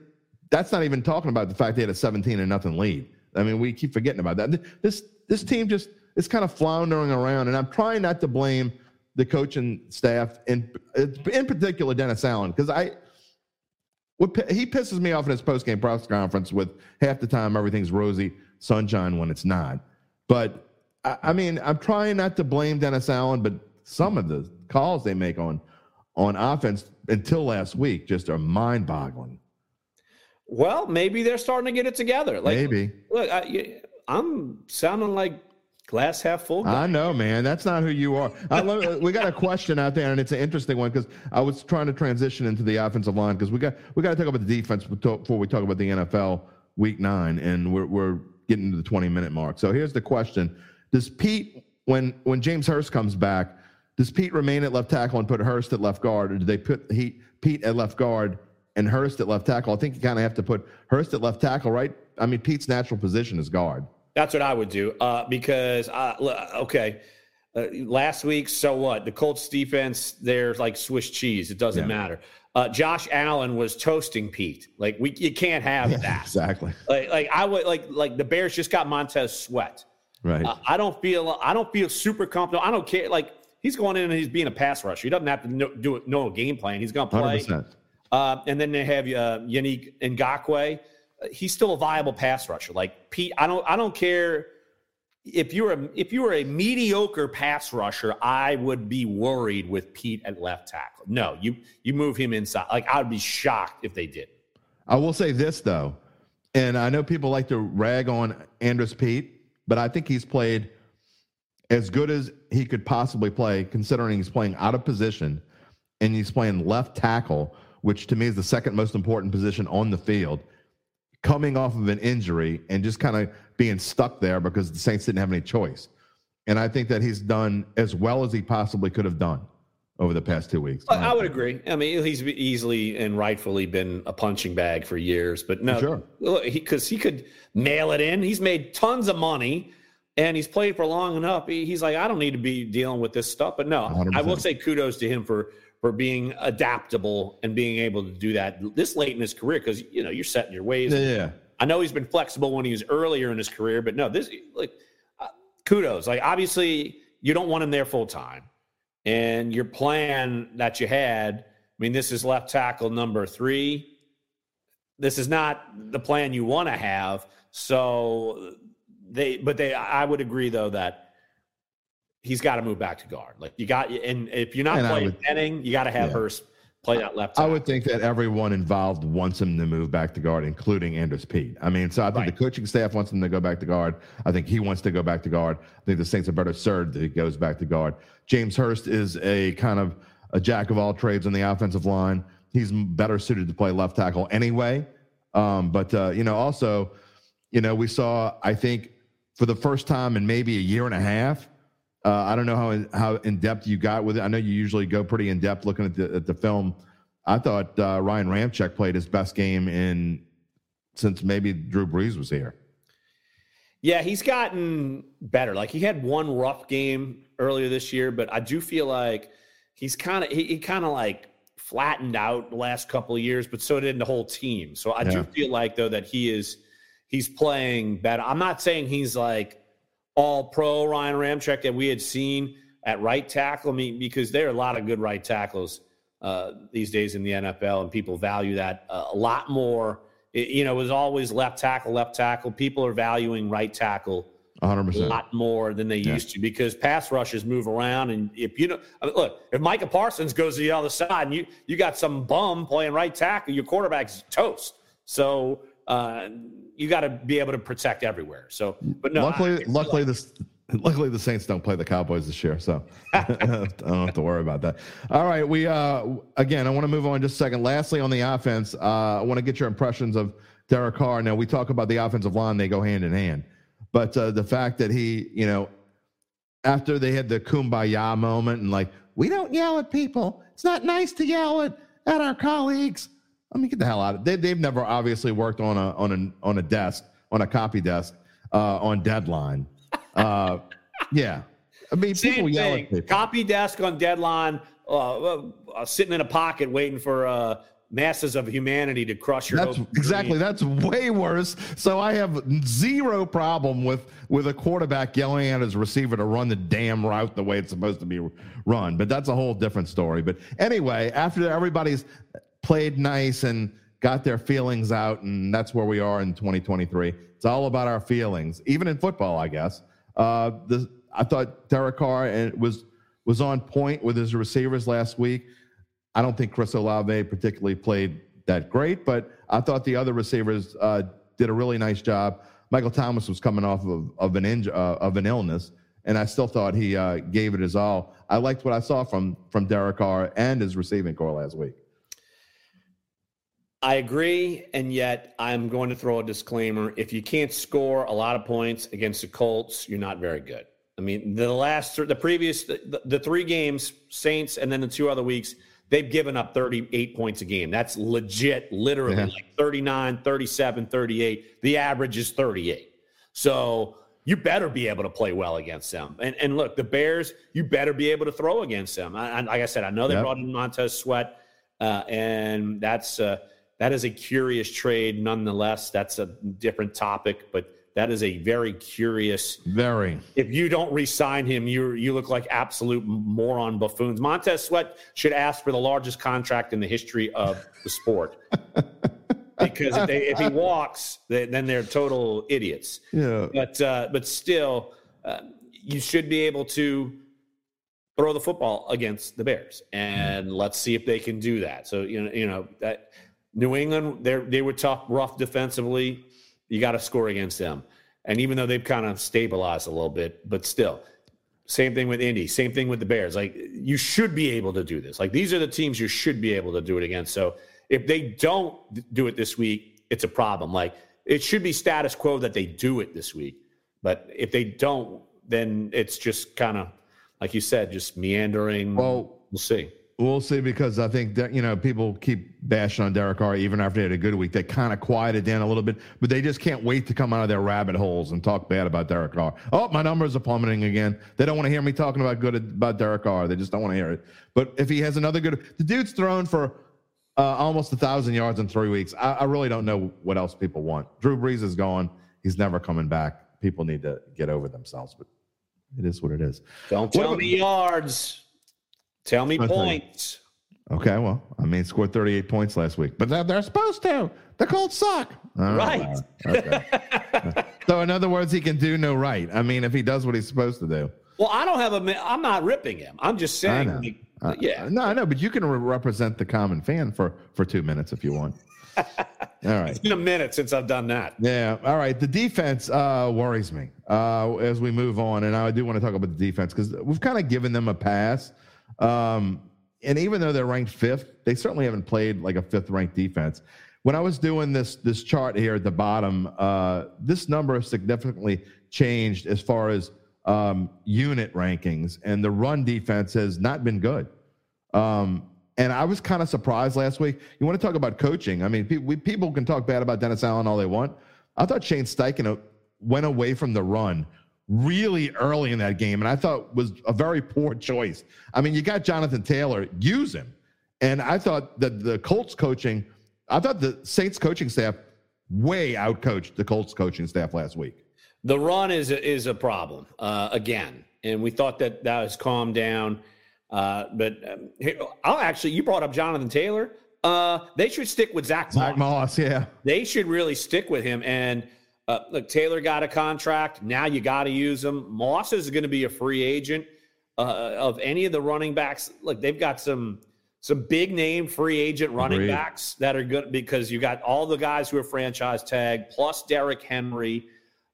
that's not even talking about the fact they had a seventeen and nothing lead. I mean, we keep forgetting about that. This this team just is kind of floundering around, and I'm trying not to blame the coaching staff and in particular Dennis Allen because I what he pisses me off in his post game press conference with half the time everything's rosy sunshine when it's not. But I, I, mean, I'm trying not to blame Dennis Allen, but some of the calls they make on on offense until last week just are mind boggling. Well, maybe they're starting to get it together. Like, maybe. Look, I, I'm sounding like glass half full. Guy. I know, man. That's not who you are. Love, uh, we got a question out there, and it's an interesting one because I was trying to transition into the offensive line because we got we got to talk about the defense before we talk about the NFL Week Nine, and we're we're getting to the 20 minute mark. So here's the question: Does Peat, when when James Hurst comes back, does Peat remain at left tackle and put Hurst at left guard, or do they put he, Peat at left guard and Hurst at left tackle? I think you kind of have to put Hurst at left tackle, right? I mean, Peat's natural position is guard. That's what I would do uh, because, uh, okay, uh, last week, so what? The Colts defense, they're like Swiss cheese. It doesn't yeah. matter. Uh, Josh Allen was toasting Peat. Like we, you can't have yeah, that. Exactly. Like, like I would like like the Bears just got Montez Sweat. Right. Uh, I don't feel I don't feel super comfortable. I don't care. Like he's going in and he's being a pass rusher. He doesn't have to know, do it, know a game plan. He's going to play. Uh, and then they have uh, Yannick Ngakoue he's still a viable pass rusher. Like Peat, I don't I don't care if you're a if you were a mediocre pass rusher, I would be worried with Peat at left tackle. No, you you move him inside. Like I would be shocked if they did. I will say this though, and I know people like to rag on Andrus Peat, but I think he's played as good as he could possibly play, considering he's playing out of position and he's playing left tackle, which to me is the second most important position on the field coming off of an injury and just kind of being stuck there because the Saints didn't have any choice. And I think that he's done as well as he possibly could have done over the past two weeks. I, I would agree. I mean, he's easily and rightfully been a punching bag for years, but no, sure. because he, he, could mail it in. He's made tons of money and he's played for long enough. He, he's like, I don't need to be dealing with this stuff. But no, 100%. I will say kudos to him for for being adaptable and being able to do that this late in his career because you know you're setting your ways. Yeah, yeah. I know he's been flexible when he was earlier in his career, but no, this like uh, kudos. Like obviously you don't want him there full time. and your plan that you had, I mean, this is left tackle number three. This is not the plan you want to have. So they, but they, I would agree though that he's got to move back to guard. Like you got, and if you're not And playing would- you got to have Yeah. Hurst play that left. I tackle. would think that everyone involved wants him to move back to guard, including Andrus Peat. I mean, so I think Right. the coaching staff wants him to go back to guard. I think he wants to go back to guard. I think the Saints are better served that he goes back to guard. James Hurst is a kind of a jack of all trades on the offensive line. He's better suited to play left tackle anyway. Um, but uh, you know, also, you know, we saw I think for the first time in maybe a year and a half. Uh, I don't know how in, how in depth you got with it. I know you usually go pretty in depth looking at the at the film. I thought uh, Ryan Ramczyk played his best game in since maybe Drew Brees was here. Yeah, he's gotten better. Like he had one rough game earlier this year, but I do feel like he's kind of he, he kind of like flattened out the last couple of years, but so did the whole team. So I Yeah. do feel like though that he is he's playing better. I'm not saying he's like all pro Ryan Ramczyk that we had seen at right tackle. I mean, because there are a lot of good right tackles uh, these days in the NFL, and people value that uh, a lot more. It, you know, it was always left tackle, left tackle. People are valuing right tackle 100. a percent lot more than they Yeah. used to because pass rushes move around. And if you know, I mean, look, if Micah Parsons goes to the other side and you you got some bum playing right tackle, your quarterback's toast. So uh, you got to be able to protect everywhere. So, but no, luckily, I- luckily this. Luckily, the Saints don't play the Cowboys this year, so [LAUGHS] I don't have to worry about that. All right, we uh, again, I want to move on just a second. Lastly, on the offense, uh, I want to get your impressions of Derek Carr. Now, we talk about the offensive line; they go hand in hand. But uh, the fact that he, you know, after they had the kumbaya moment and like, we don't yell at people. It's not nice to yell at, at our colleagues. Let me get the hell out of it. They, they've never obviously worked on a on a on a desk on a copy desk uh, on deadline. Uh, [LAUGHS] yeah, I mean, people Same yell thing. at people. Copy desk on deadline, uh, uh, sitting in a pocket waiting for uh, masses of humanity to crush your. That's exactly. dream. That's way worse. So I have zero problem with with a quarterback yelling at his receiver to run the damn route the way it's supposed to be run. But that's a whole different story. But anyway, after everybody's played nice and got their feelings out, and that's where we are in 2023. It's all about our feelings, even in football, I guess. Uh, the, I thought Derek Carr was was on point with his receivers last week. I don't think Chris Olave particularly played that great, but I thought the other receivers uh, did a really nice job. Michael Thomas was coming off of, of an inj- uh, of an illness, and I still thought he uh, gave it his all. I liked what I saw from from Derek Carr and his receiving core last week. I agree, and yet I'm going to throw a disclaimer. If you can't score a lot of points against the Colts, you're not very good. I mean, the last, th- the previous, the, the three games, Saints, and then the two other weeks, they've given up 38 points a game. That's legit, literally Yeah. like 39, 37, 38. The average is 38. So you better be able to play well against them. And, and look, the Bears, you better be able to throw against them. I, I- like I said, I know they Yep. brought in Montez Sweat, uh, and that's uh, that is a curious trade nonetheless. That's a different topic, but that is a very curious. Very. If you don't re-sign him, you you look like absolute moron buffoons. Montez Sweat should ask for the largest contract in the history of the sport. [LAUGHS] because if, they, if he walks, they, then they're total idiots Yeah. but uh, but still, uh, you should be able to throw the football against the Bears, and let's see if they can do that. So you know, you know that New England, they they were tough, rough defensively. You got to score against them, and even though they've kind of stabilized a little bit, but still. Same thing with Indy. Same thing with the Bears. Like you should be able to do this. Like these are the teams you should be able to do it against. So if they don't do it this week, it's a problem. Like it should be status quo that they do it this week. But if they don't, then it's just kind of like you said, just meandering. Well, we'll see. We'll see because I think that you know people keep bashing on Derek Carr even after he had a good week. They kind of quieted down a little bit, but they just can't wait to come out of their rabbit holes and talk bad about Derek Carr. Oh, my numbers are plummeting again. They don't want to hear me talking about good about Derek Carr. They just don't want to hear it. But if he has another good, the dude's thrown for uh, almost a thousand yards in three weeks. I, I really don't know what else people want. Drew Brees is gone. He's never coming back. People need to get over themselves, but it is what it is. Don't What tell about- me yards. Tell me I'll tell you. points. Okay, well, I mean, scored 38 points last week, but they're, they're supposed to. The Colts suck. All Right. Okay. [LAUGHS] so, in other words, he can do no right. I mean, if he does what he's supposed to do. Well, I don't have a. I'm not ripping him. I'm just saying. like, Uh, yeah. No, I know, but you can re- represent the common fan for for two minutes if you want. [LAUGHS] All right. It's been a minute since I've done that. Yeah. All right. The defense uh, worries me uh, as we move on, and I do want to talk about the defense because we've kind of given them a pass. Um, and even though they're ranked fifth, they certainly haven't played like a fifth ranked defense. When I was doing this this chart here at the bottom, uh, this number has significantly changed as far as um, unit rankings, and the run defense has not been good. Um, and I was kind of surprised last week. You want to talk about coaching? I mean, pe- we, people can talk bad about Dennis Allen all they want. I thought Shane Steichen uh, went away from the run really early in that game, and I thought was a very poor choice. I mean, you got Jonathan Taylor, use him, and I thought that the Colts coaching, I thought the Saints coaching staff way outcoached the Colts coaching staff last week. The run is a, is a problem uh, again, and we thought that that was calmed down. Uh, but um, I'll actually, you brought up Jonathan Taylor. Uh, they should stick with Zach. Moss. Zach Moss. Moss, yeah, They should really stick with him. And uh, look, Taylor got a contract. Now you got to use him. Moss is going to be a free agent. Uh, of any of the running backs, look, they've got some some big name free agent running Agreed. backs that are good because you got all the guys who are franchise tag plus Derrick Henry.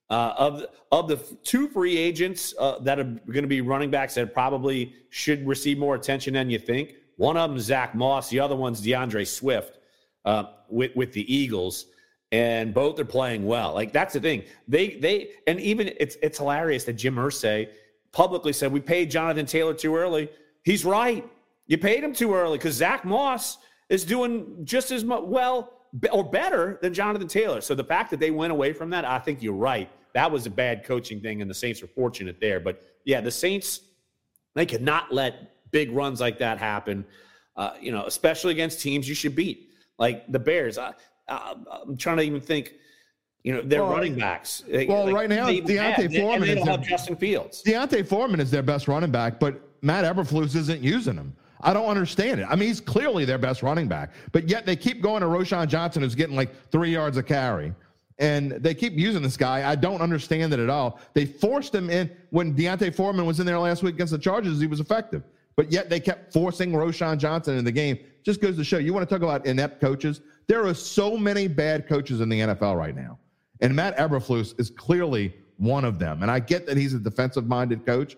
Uh, of the, of the two free agents uh, that are going to be running backs that probably should receive more attention than you think, one of them is Zach Moss, the other one's D'Andre Swift uh, with with the Eagles, and both are playing well. Like that's the thing. They they and even it's it's hilarious that Jim Irsay publicly said we paid Jonathan Taylor too early. He's right. You paid him too early because Zach Moss is doing just as much well or better than Jonathan Taylor. So the fact that they went away from that, I think you're right. That was a bad coaching thing, and the Saints are fortunate there. But yeah, the Saints they could not let big runs like that happen. Uh, you know, especially against teams you should beat, like the Bears. I, I'm trying to even think. You know, their Well, running backs. Eh, like, well, right now, D'Onta have- Foreman is their- have Justin Fields. D'Onta Foreman is their best running back, but Matt Eberflus isn't using him. I don't understand it. I mean, he's clearly their best running back, but yet they keep going to Roschon Johnson, who's getting like three yards a carry. And they keep using this guy. I don't understand it at all. They forced him in when D'Onta Foreman was in there last week against the Chargers, he was effective. But yet they kept forcing Roschon Johnson in the game. Just goes to show you want to talk about inept coaches? There are so many bad coaches in the NFL right now. And Matt Eberflus is clearly one of them. And I get that he's a defensive minded coach,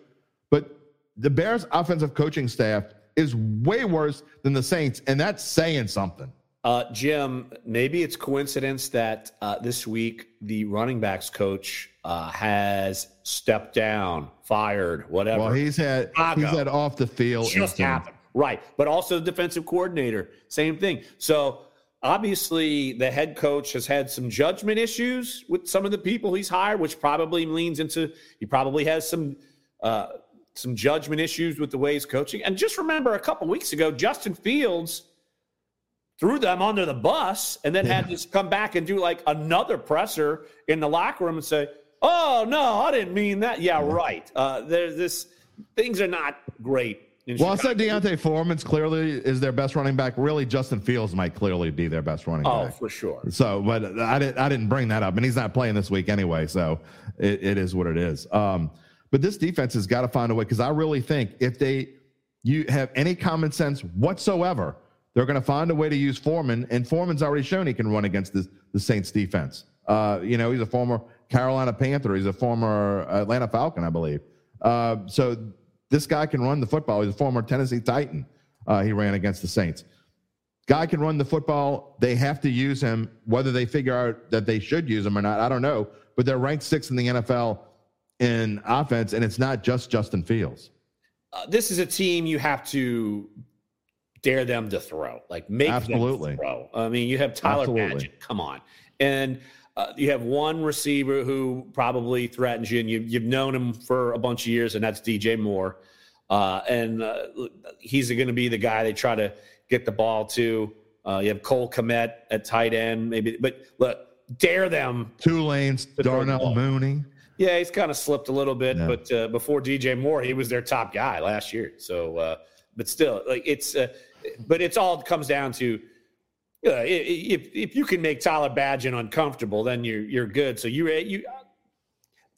but the Bears' offensive coaching staff is way worse than the Saints. And that's saying something. Uh, Jim, maybe it's coincidence that uh, this week the running backs coach uh, has stepped down, fired, whatever. Well, he's had Chicago. he's had off the field. just happened. Right. But also the defensive coordinator, same thing. So obviously the head coach has had some judgment issues with some of the people he's hired, which probably leans into he probably has some uh, some judgment issues with the way he's coaching. And just remember a couple weeks ago, Justin Fields threw them under the bus and then had to come back and do like another presser in the locker room and say, Oh no, I didn't mean that. Yeah, right. Uh, there's this things are not great. Well, I said D'Onta Foreman's clearly is their best running back. Really, Justin Fields might clearly be their best running back. Oh, back. for sure. So, but I didn't I didn't bring that up, and he's not playing this week anyway. So it, it is what it is. Um, but this defense has got to find a way because I really think if they you have any common sense whatsoever, they're going to find a way to use Foreman, and Foreman's already shown he can run against this, the Saints defense. Uh, you know, he's a former Carolina Panther, he's a former Atlanta Falcon, I believe. Uh, so this guy can run the football. He's a former Tennessee Titan. Uh, he ran against the Saints guy can run the football. They have to use him. Whether they figure out that they should use him or not, I don't know. But they're ranked sixth in the NFL in offense, and it's not just Justin Fields. Uh, this is a team you have to dare them to throw, like make Absolutely. them throw. I mean, you have Tyler Absolutely. Bagent. Come on, and uh, you have one receiver who probably threatens you, and you, you've known him for a bunch of years, and that's DJ Moore. Uh, and uh, he's going to be the guy they try to get the ball to. Uh, you have Cole Kmet at tight end, maybe. But look, dare them Two lanes, Darnell. Mooney. Yeah, he's kind of slipped a little bit, Yeah. but uh, before DJ Moore, he was their top guy last year. So uh, but still, like it's, uh, but it's all comes down to if if you can make Tyler Bagent uncomfortable, then you're you're good. So you you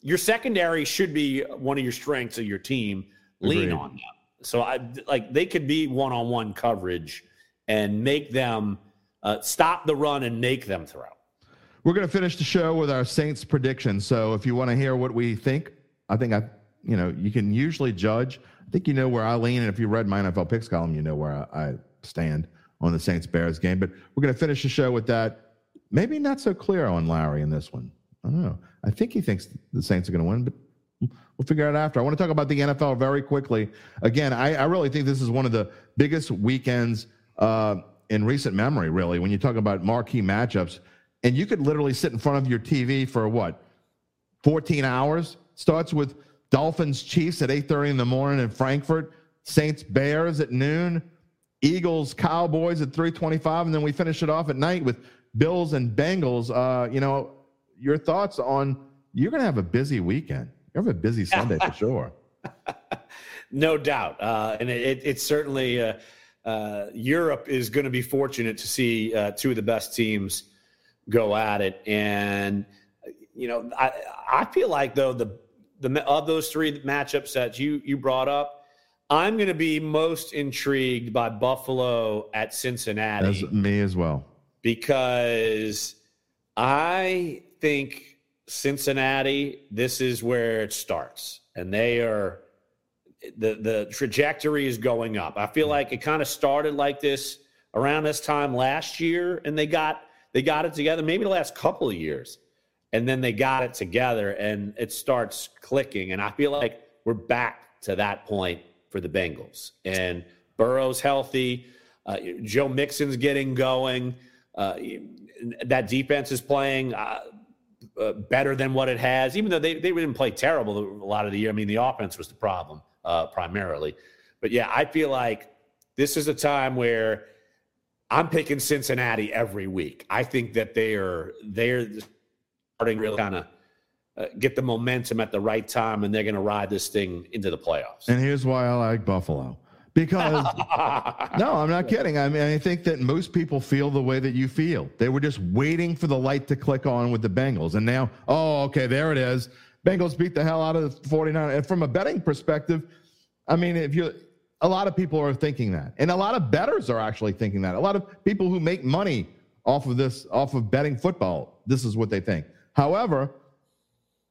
your secondary should be one of your strengths of your team. Lean on them. So I like they could be one on one coverage and make them uh, stop the run and make them throw. We're going to finish the show with our Saints prediction. So if you want to hear what we think, I think I, you know, you can usually judge. I think you know where I lean, and if you read my NFL picks column, you know where I, I stand on the Saints Bears game. But we're going to finish the show with that. Maybe not so clear on Larry in this one. I don't know. I think he thinks the Saints are going to win, but we'll figure it out after. I want to talk about the NFL very quickly. Again, I, I really think this is one of the biggest weekends uh, in recent memory, really, when you talk about marquee matchups. And you could literally sit in front of your TV for what, 14 hours? Starts with Dolphins Chiefs at 8:30 in the morning in Frankfurt, Saints Bears at noon, Eagles Cowboys at 3:25, and then we finish it off at night with Bills and Bengals. Uh, you know, your thoughts on you're going to have a busy weekend. You have a busy [LAUGHS] Sunday for sure. no doubt, uh, and it, it's certainly uh, uh, Europe is going to be fortunate to see uh, two of the best teams go at it. And you know, I I feel like though the the of those three matchups that you you brought up, I'm going to be most intrigued by Buffalo at Cincinnati. As me as well, because I think Cincinnati. This is where it starts, and they are the the trajectory is going up. I feel mm. like it kind of started like this around this time last year, and they got they got it together. Maybe the last couple of years, and then they got it together, and it starts clicking. And I feel like we're back to that point for the Bengals. And Burrow's healthy. Uh, Joe Mixon's getting going. Uh, that defense is playing. Uh, uh, better than what it has, even though they, they didn't play terrible a lot of the year. I mean, the offense was the problem uh, primarily. But yeah, I feel like this is a time where I'm picking Cincinnati every week. I think that they are they're starting really kind of uh, get the momentum at the right time, and they're going to ride this thing into the playoffs. And here's why I like Buffalo. Because [LAUGHS] no, I'm not kidding. I mean, I think that most people feel the way that you feel. They were just waiting for the light to click on with the Bengals, and now, oh, okay, there it is. Bengals beat the hell out of the 49. And from a betting perspective, I mean, if you a lot of people are thinking that. And a lot of bettors are actually thinking that. A lot of people who make money off of this, off of betting football, this is what they think. However,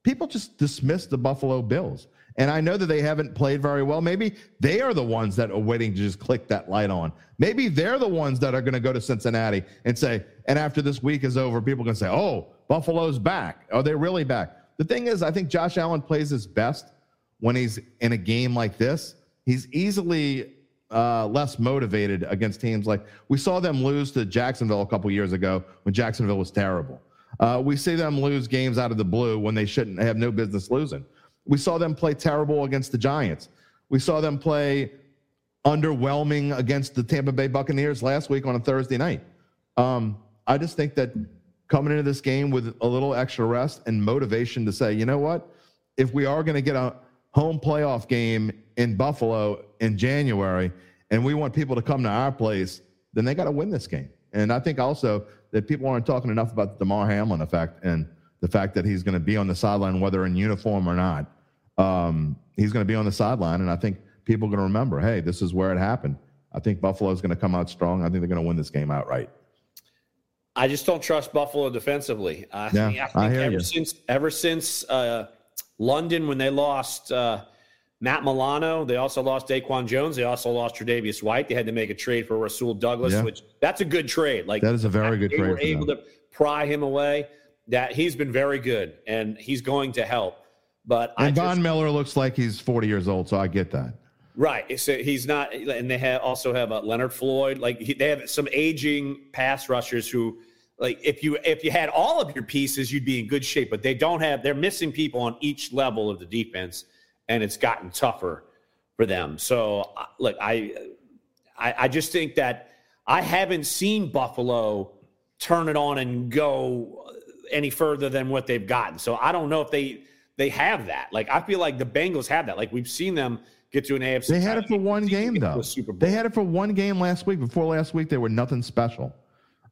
people just dismiss the Buffalo Bills. And I know that they haven't played very well. Maybe they are the ones that are waiting to just click that light on. Maybe they're the ones that are going to go to Cincinnati and say, and after this week is over, people can say, oh, Buffalo's back. Are they really back? The thing is, I think Josh Allen plays his best when he's in a game like this. He's easily uh, less motivated against teams like we saw them lose to Jacksonville a couple years ago when Jacksonville was terrible. Uh, we see them lose games out of the blue when they shouldn't have no business losing. We saw them play terrible against the Giants. We saw them play underwhelming against the Tampa Bay Buccaneers last week on a Thursday night. Um, I just think that coming into this game with a little extra rest and motivation to say, you know what, if we are going to get a home playoff game in Buffalo in January and we want people to come to our place, then they got to win this game. And I think also that people aren't talking enough about the Damar Hamlin effect and the fact that he's going to be on the sideline, whether in uniform or not. Um, he's going to be on the sideline, and I think people are going to remember, hey, this is where it happened. I think Buffalo is going to come out strong. I think they're going to win this game outright. I just don't trust Buffalo defensively. I, yeah, think, I think I hear ever you. since ever since uh, London when they lost uh, Matt Milano, they also lost Daquan Jones. They also lost Tre'Davious White. They had to make a trade for Rasul Douglas, yeah. which that's a good trade. Like that is a very good they trade. They were able them. to pry him away. That he's been very good, and he's going to help. But and Von Miller looks like he's 40 years old, so I get that. Right. So he's not, and they have also have a Leonard Floyd. Like he, they have some aging pass rushers who, like if you if you had all of your pieces, you'd be in good shape. But they don't have. They're missing people on each level of the defense, and it's gotten tougher for them. So uh, look, I I, I just think that I haven't seen Buffalo turn it on and go uh, any further than what they've gotten. So I don't know if they they have that. Like I feel like the Bengals have that. Like we've seen them get to an AFC. They had it for one game though. They had it for one game last week. Before last week, they were nothing special.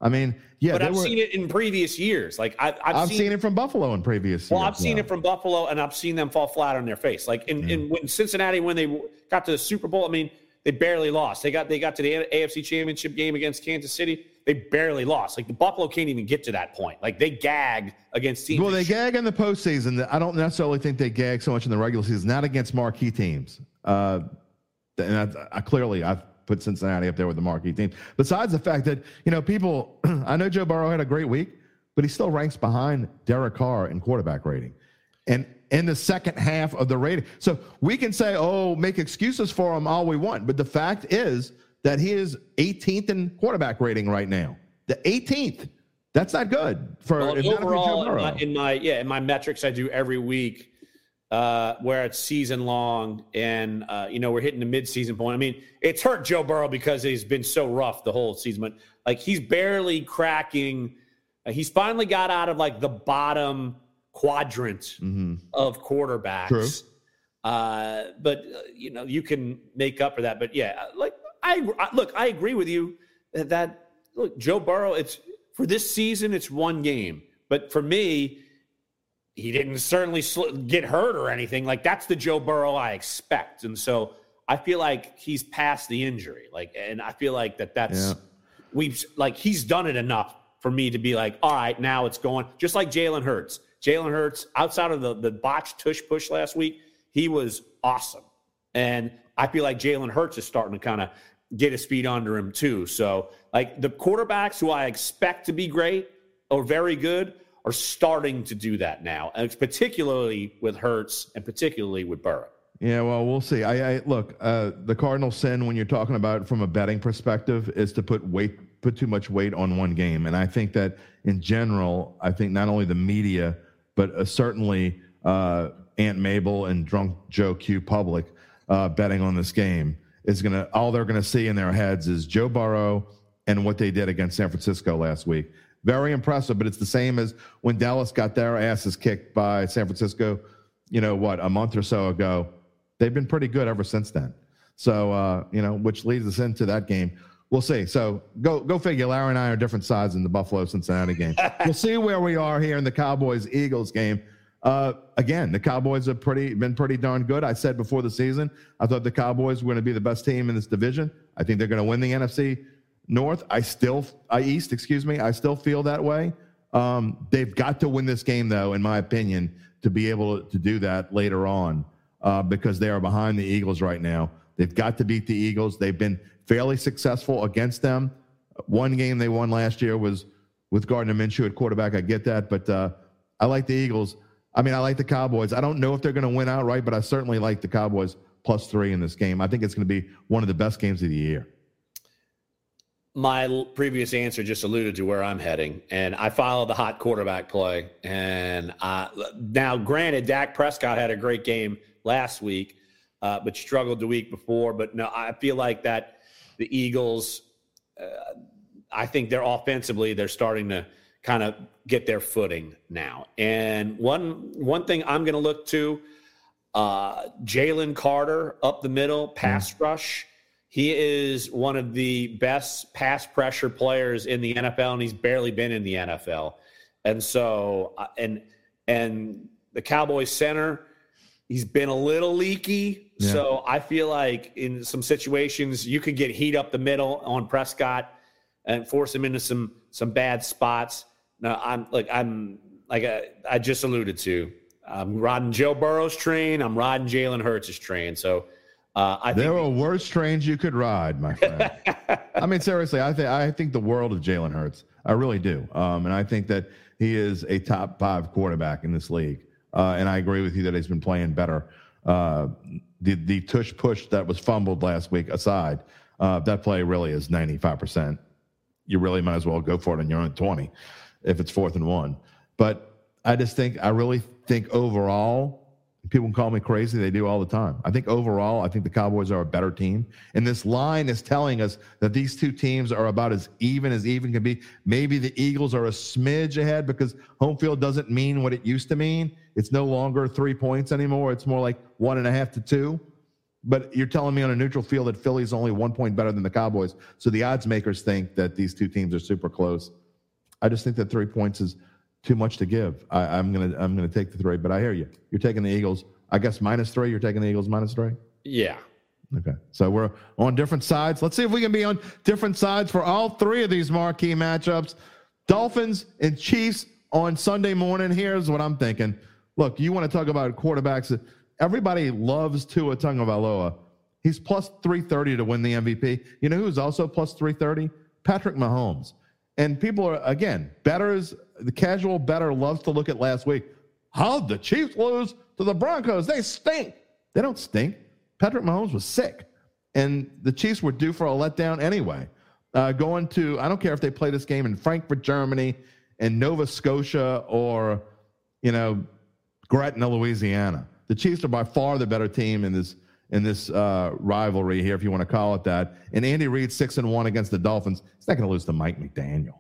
I mean, yeah, but I've were, seen it in previous years. Like I, I've, I've seen, seen, it from Buffalo in previous. Well, years, I've seen yeah. it from Buffalo, and I've seen them fall flat on their face. Like in, in when Cincinnati, when they got to the Super Bowl, I mean, they barely lost. They got they got to the AFC Championship game against Kansas City. They barely lost. Like the Buffalo can't even get to that point. Like they gag against teams. Well, they gag in the postseason. I don't necessarily think they gag so much in the regular season. Not against marquee teams. Uh, and I, I clearly I've put Cincinnati up there with the marquee team. Besides the fact that you know people, [CLEARS THROAT] I know Joe Burrow had a great week, but he still ranks behind Derek Carr in quarterback rating, and in the second half of the rating. So we can say, oh, make excuses for him all we want, but the fact is that he is 18th in quarterback rating right now. The 18th. That's not good for well, overall in my, in my yeah in my metrics I do every week uh, where it's season long and uh, you know we're hitting the mid-season point. I mean, it's hurt Joe Burrow because he's been so rough the whole season, but like he's barely cracking. Uh, he's finally got out of like the bottom quadrant mm-hmm. of quarterbacks. Uh, but uh, you know you can make up for that. But yeah, like I, I look, I agree with you that look Joe Burrow. It's for this season, it's one game, but for me he didn't certainly get hurt or anything. Like that's the Joe Burrow I expect, and so I feel like he's past the injury. Like, and I feel like that that's yeah. we've like he's done it enough for me to be like, all right, now it's going. Just like Jalen Hurts. Jalen Hurts, outside of the the botched tush push last week, he was awesome, and I feel like Jalen Hurts is starting to kind of get his feet under him too. So, like the quarterbacks who I expect to be great or very good are starting to do that now, and particularly with Hurts and particularly with Burrow. Yeah, well, we'll see. I, I look. Uh, the cardinal sin when you're talking about from a betting perspective is to put weight, put too much weight on one game, and I think that in general, I think not only the media, but uh, certainly uh, Aunt Mabel and drunk Joe Q public uh, betting on this game is gonna all they're gonna see in their heads is Joe Burrow and what they did against San Francisco last week. Very impressive, but it's the same as when Dallas got their asses kicked by San Francisco, you know, what, a month or so ago. They've been pretty good ever since then. So, uh, you know, which leads us into that game. We'll see. So go go figure. Larry and I are different sides in the Buffalo Cincinnati game. [LAUGHS] we'll see where we are here in the Cowboys Eagles game. Uh, again, the Cowboys have pretty been pretty darn good. I said before the season, I thought the Cowboys were going to be the best team in this division. I think they're going to win the NFC North. I still, I East, excuse me. I still feel that way. Um, they've got to win this game, though, in my opinion, to be able to do that later on uh, because they are behind the Eagles right now. They've got to beat the Eagles. They've been fairly successful against them. One game they won last year was with Gardner Minshew at quarterback. I get that, but uh, I like the Eagles. I mean, I like the Cowboys. I don't know if they're going to win outright, but I certainly like the Cowboys plus three in this game. I think it's going to be one of the best games of the year my previous answer just alluded to where I'm heading, and I follow the hot quarterback play. And uh, now, granted, Dak Prescott had a great game last week, uh, but struggled the week before. But no, I feel like that the Eagles, uh, I think they're offensively, they're starting to kind of get their footing now. And one one thing I'm going to look to, uh, Jalen Carter up the middle, pass mm. rush he is one of the best pass pressure players in the NFL, and he's barely been in the NFL. And so, uh, and and the Cowboys center, he's been a little leaky. Yeah. So I feel like in some situations you could get heat up the middle on Prescott and force him into some some bad spots. Now I'm like I'm like I, I just alluded to. I'm riding Joe Burrow's train. I'm riding Jalen Hurts' train. So uh, I there are worse trains you could ride, my friend. [LAUGHS] I mean, seriously, I think I think the world of Jalen Hurts. I really do, um, and I think that he is a top five quarterback in this league. Uh, and I agree with you that he's been playing better. Uh, the the tush push that was fumbled last week aside, uh, that play really is ninety five percent. You really might as well go for it on your own twenty, if it's fourth and one. But I just think I really think overall People can call me crazy. They do all the time. I think overall, I think the Cowboys are a better team. And this line is telling us that these two teams are about as even as even can be. Maybe the Eagles are a smidge ahead because home field doesn't mean what it used to mean. It's no longer three points anymore. It's more like one and a half to two. But you're telling me on a neutral field that Philly's only one point better than the Cowboys. So the odds makers think that these two teams are super close. I just think that three points is too much to give. I, am gonna I'm gonna take the three, but I hear you. You're taking the Eagles. I guess minus three. You're taking the Eagles minus three. Yeah. Okay. So we're on different sides. Let's see if we can be on different sides for all three of these marquee matchups. Dolphins and Chiefs on Sunday morning. Here's what I'm thinking. Look, you want to talk about quarterbacks. Everybody loves Tua Tagovailoa. He's plus 330 to win the MVP. You know who's also plus 330? Patrick Mahomes. And people are, again, betters, the casual better loves to look at last week. How'd the Chiefs lose to the Broncos? They stink. They don't stink. Patrick Mahomes was sick. And the Chiefs were due for a letdown anyway. Uh, going to, I don't care if they play this game in Frankfurt, Germany, in Nova Scotia, or, you know, Gretna, Louisiana. The Chiefs are by far the better team in this in this uh, rivalry here, if you want to call it that. And Andy Reid six and one against the Dolphins. He's not going to lose to Mike McDaniel.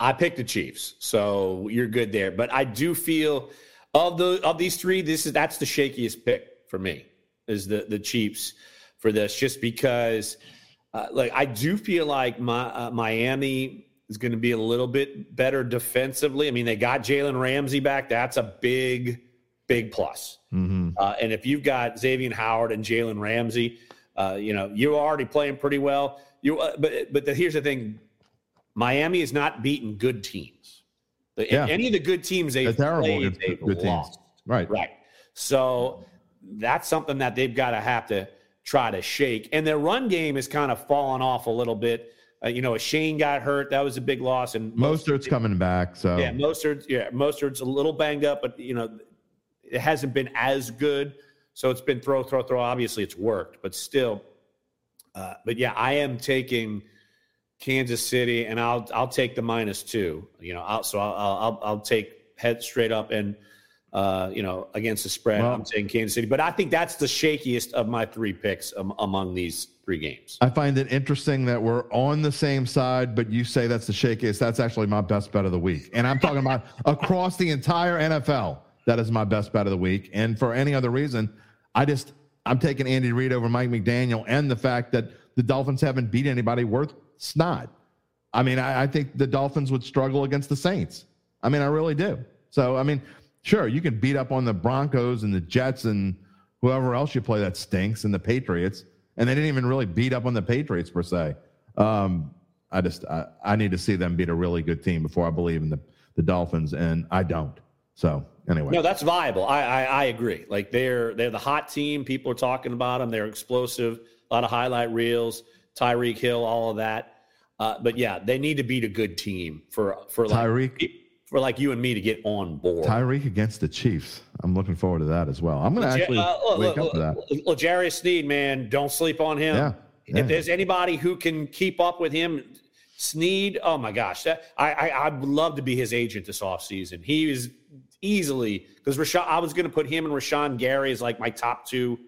I picked the Chiefs, so you're good there. But I do feel of the of these three, this is that's the shakiest pick for me is the the Chiefs for this, just because uh, like I do feel like my uh, Miami is going to be a little bit better defensively. I mean, they got Jalen Ramsey back. That's a big big plus. Mm-hmm. Uh, and if you've got Xavier Howard and Jalen Ramsey, uh, you know you're already playing pretty well. You, uh, but but the, here's the thing: Miami is not beating good teams. Yeah. Any of the good teams they've played, they've good lost. Teams. Right, right. So that's something that they've got to have to try to shake. And their run game is kind of fallen off a little bit. Uh, you know, Achane got hurt. That was a big loss. And Mostert's coming back. So yeah, Mostert, yeah, Mostert's a little banged up, but you know, it hasn't been as good. So it's been throw, throw, throw. Obviously, it's worked, but still. Uh, but yeah, I am taking Kansas City, and I'll I'll take the minus two. You know, I'll, so I'll, I'll I'll take head straight up and uh, you know against the spread. Well, I'm taking Kansas City, but I think that's the shakiest of my three picks um, among these three games. I find it interesting that we're on the same side, but you say that's the shakiest. That's actually my best bet of the week, and I'm talking about across the entire NFL. That is my best bet of the week. And for any other reason, I just I'm taking Andy Reid over Mike McDaniel and the fact that the Dolphins haven't beat anybody worth snot. I mean, I, I think the Dolphins would struggle against the Saints. I mean, I really do. So, I mean, sure, you can beat up on the Broncos and the Jets and whoever else you play that stinks and the Patriots. And they didn't even really beat up on the Patriots per se. Um, I just I, I need to see them beat a really good team before I believe in the, the Dolphins, and I don't. So anyway. No, that's viable. I, I, I agree. Like they're they're the hot team. People are talking about them. They're explosive. A lot of highlight reels. Tyreek Hill, all of that. Uh, but yeah, they need to beat a good team for for like, Tyreek for like you and me to get on board. Tyreek against the Chiefs. I'm looking forward to that as well. I'm going to actually uh, look, wake look, up to that. Look, L'Jarius Sneed, man, don't sleep on him. Yeah, yeah. If there's anybody who can keep up with him, Sneed, oh my gosh, that, I, I I would love to be his agent this offseason. He is easily because Rashan. I was going to put him and Rashan Gary as like my top two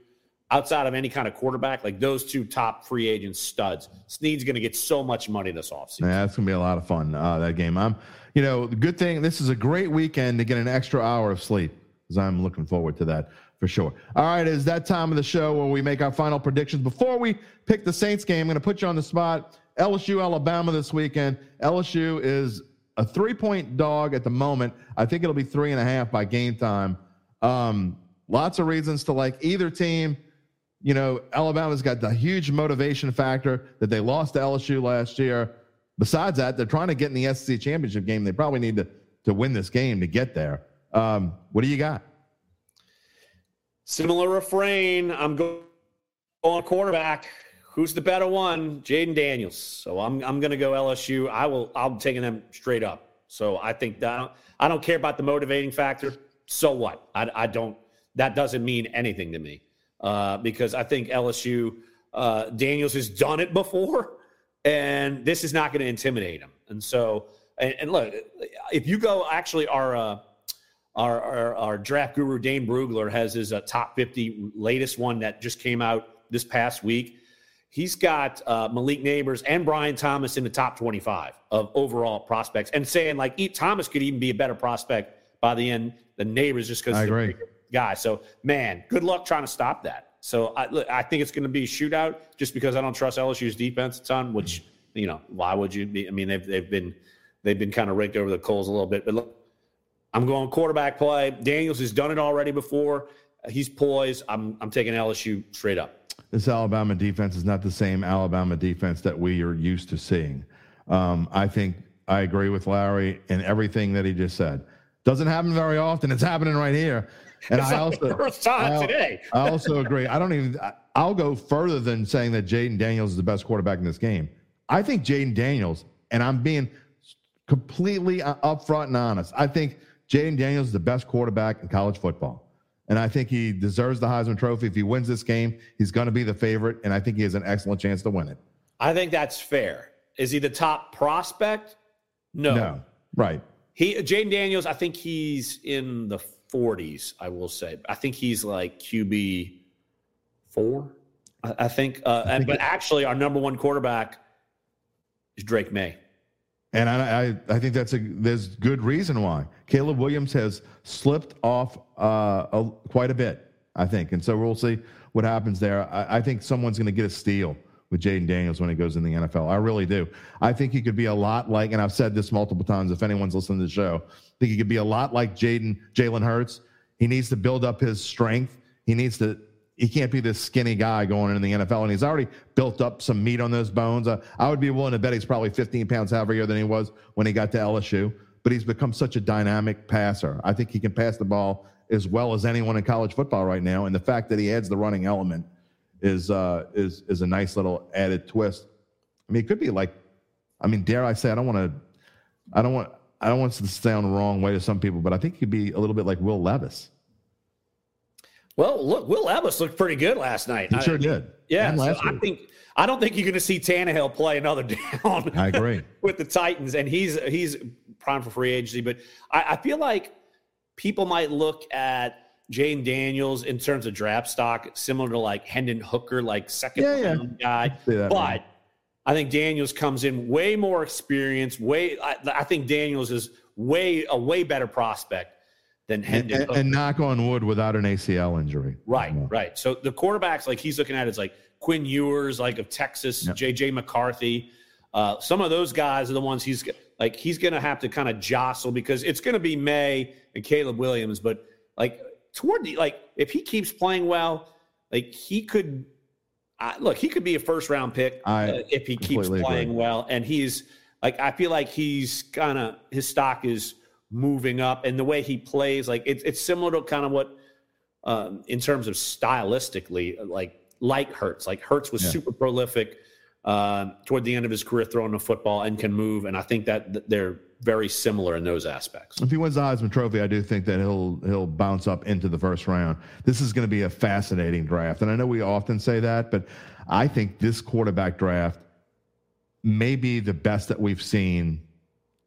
outside of any kind of quarterback. Like those two top free agent studs. Sneed's going to get so much money this offseason. Yeah, it's going to be a lot of fun uh, that game. I'm, you know, the good thing. This is a great weekend to get an extra hour of sleep because I'm looking forward to that for sure. All right, is that time of the show where we make our final predictions. Before we pick the Saints game, I'm going to put you on the spot. LSU, Alabama this weekend. LSU is a three point dog at the moment. I think it'll be three and a half by game time. Um, lots of reasons to like either team. You know, Alabama's got the huge motivation factor that they lost to LSU last year. Besides that, they're trying to get in the SEC championship game. They probably need to to win this game to get there. Um, what do you got? Similar refrain. I'm going on quarterback. Who's the better one? Jayden Daniels. So I'm I'm going to go LSU. I will. I'm taking them straight up. So I think that I don't care about the motivating factor. So what? I, I don't. That doesn't mean anything to me uh, because I think LSU uh, Daniels has done it before, and this is not going to intimidate him. And so, and, and, look, if you go actually our uh, our, our, our draft guru Dane Brugler has his uh, top 50 latest one that just came out this past week. He's got uh, Malik Nabers and Brian Thomas in the top 25 of overall prospects, and saying like E. Thomas could even be a better prospect by the end than Nabers just because I agree. guy. So man, good luck trying to stop that. So I, look, I think it's going to be a shootout just because I don't trust LSU's defense a ton. Which you know, why would you be? I mean, they've they've been they've been kind of raked over the coals a little bit. But look, I'm going quarterback play. Daniels has done it already before. He's poised. I'm I'm taking LSU straight up. This Alabama defense is not the same Alabama defense that we are used to seeing. Um, I think I agree with Larry in everything that he just said. Doesn't happen very often. It's happening right here. And It's I also [LAUGHS] first time I- today. I also agree. I don't even. I'll go further than saying that Jayden Daniels is the best quarterback in this game. I think Jayden Daniels, and I'm being completely upfront and honest. I think Jayden Daniels is the best quarterback in college football, and I think he deserves the Heisman Trophy. If he wins this game, he's going to be the favorite, and I think he has an excellent chance to win it. I think that's fair. Is he the top prospect? No. No, right? He Jayden Daniels, I think he's in the 40s, I will say. I think he's like QB four. I, I think, uh, and, but actually, our number one quarterback is Drake Maye. And I, I, I think that's a there's good reason why Caleb Williams has slipped off uh, a, quite a bit. I think, and so we'll see what happens there. I, I think someone's going to get a steal with Jayden Daniels when he goes in the NFL. I really do. I think he could be a lot like, and I've said this multiple times. If anyone's listening to the show, I think he could be a lot like Jaden Jalen Hurts. He needs to build up his strength. He needs to. He can't be this skinny guy going in the NFL, and he's already built up some meat on those bones. Uh, I would be willing to bet he's probably 15 pounds heavier than he was when he got to LSU. But he's become such a dynamic passer. I think he can pass the ball as well as anyone in college football right now. And the fact that he adds the running element is uh, is is a nice little added twist. I mean, it could be like, I mean, dare I say, I don't want to, I don't want, I don't want to sound the wrong way to some people, but I think he could be a little bit like Will Levis. Well, look, Will Levis looked pretty good last night. He I- sure did. Yeah, so I think I don't think you're going to see Tannehill play another [LAUGHS] down. I agree. with the Titans, and he's he's prime for free agency. But I, I feel like people might look at Jane Daniels in terms of draft stock, similar to like Hendon Hooker, like second Yeah, yeah. round guy. see that, but man. I think Daniels comes in way more experienced. Way, I, I think Daniels is way a way better prospect than Hendon. and, and knock on wood without an ACL injury. Right, Yeah. right. So the quarterbacks like he's looking at is like Quinn Ewers, like of Texas, Yep. JJ McCarthy. Uh, some of those guys are the ones he's like he's going to have to kind of jostle because it's going to be Maye and Caleb Williams. But like toward the like if he keeps playing well, like he could. Look, he could be a first round pick uh, if he keeps playing agree. well. And he's like, I feel like he's kind of his stock is moving up, and the way he plays, like it's it's similar to kind of what um, in terms of stylistically, like like Hurts. Like Hurts was Yeah. super prolific uh, toward the end of his career throwing the football and can move, and I think that they're very similar in those aspects. If he wins the Heisman Trophy, I do think that he'll he'll bounce up into the first round. This is going to be a fascinating draft, and I know we often say that, but I think this quarterback draft may be the best that we've seen.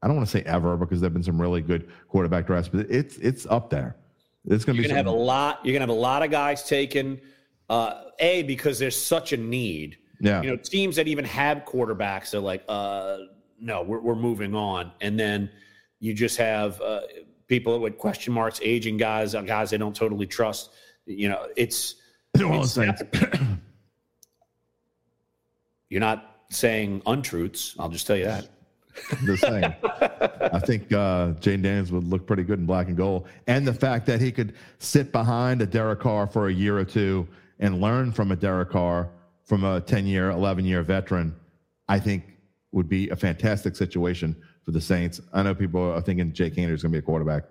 I don't want to say ever because there've been some really good quarterback drafts, but it's it's up there. It's going to You're be gonna have a lot. You're gonna have a lot of guys taken. Uh, a because there's such a need. Yeah. You know, teams that even have quarterbacks are like, uh, no, we're we're moving on, and then you just have uh, people with question marks, aging guys, uh, guys they don't totally trust. You know, it's [CLEARS THROAT] Orleans it's- Saints. [CLEARS THROAT] you're not saying untruths. I'll just tell you that. Just saying. [LAUGHS] I think uh, Jane Daniels would look pretty good in black and gold, and the fact that he could sit behind a Derek Carr for a year or two and learn from a Derek Carr from a ten-year, eleven-year veteran, I think would be a fantastic situation for the Saints. I know people are thinking Jake Haener is going to be a quarterback.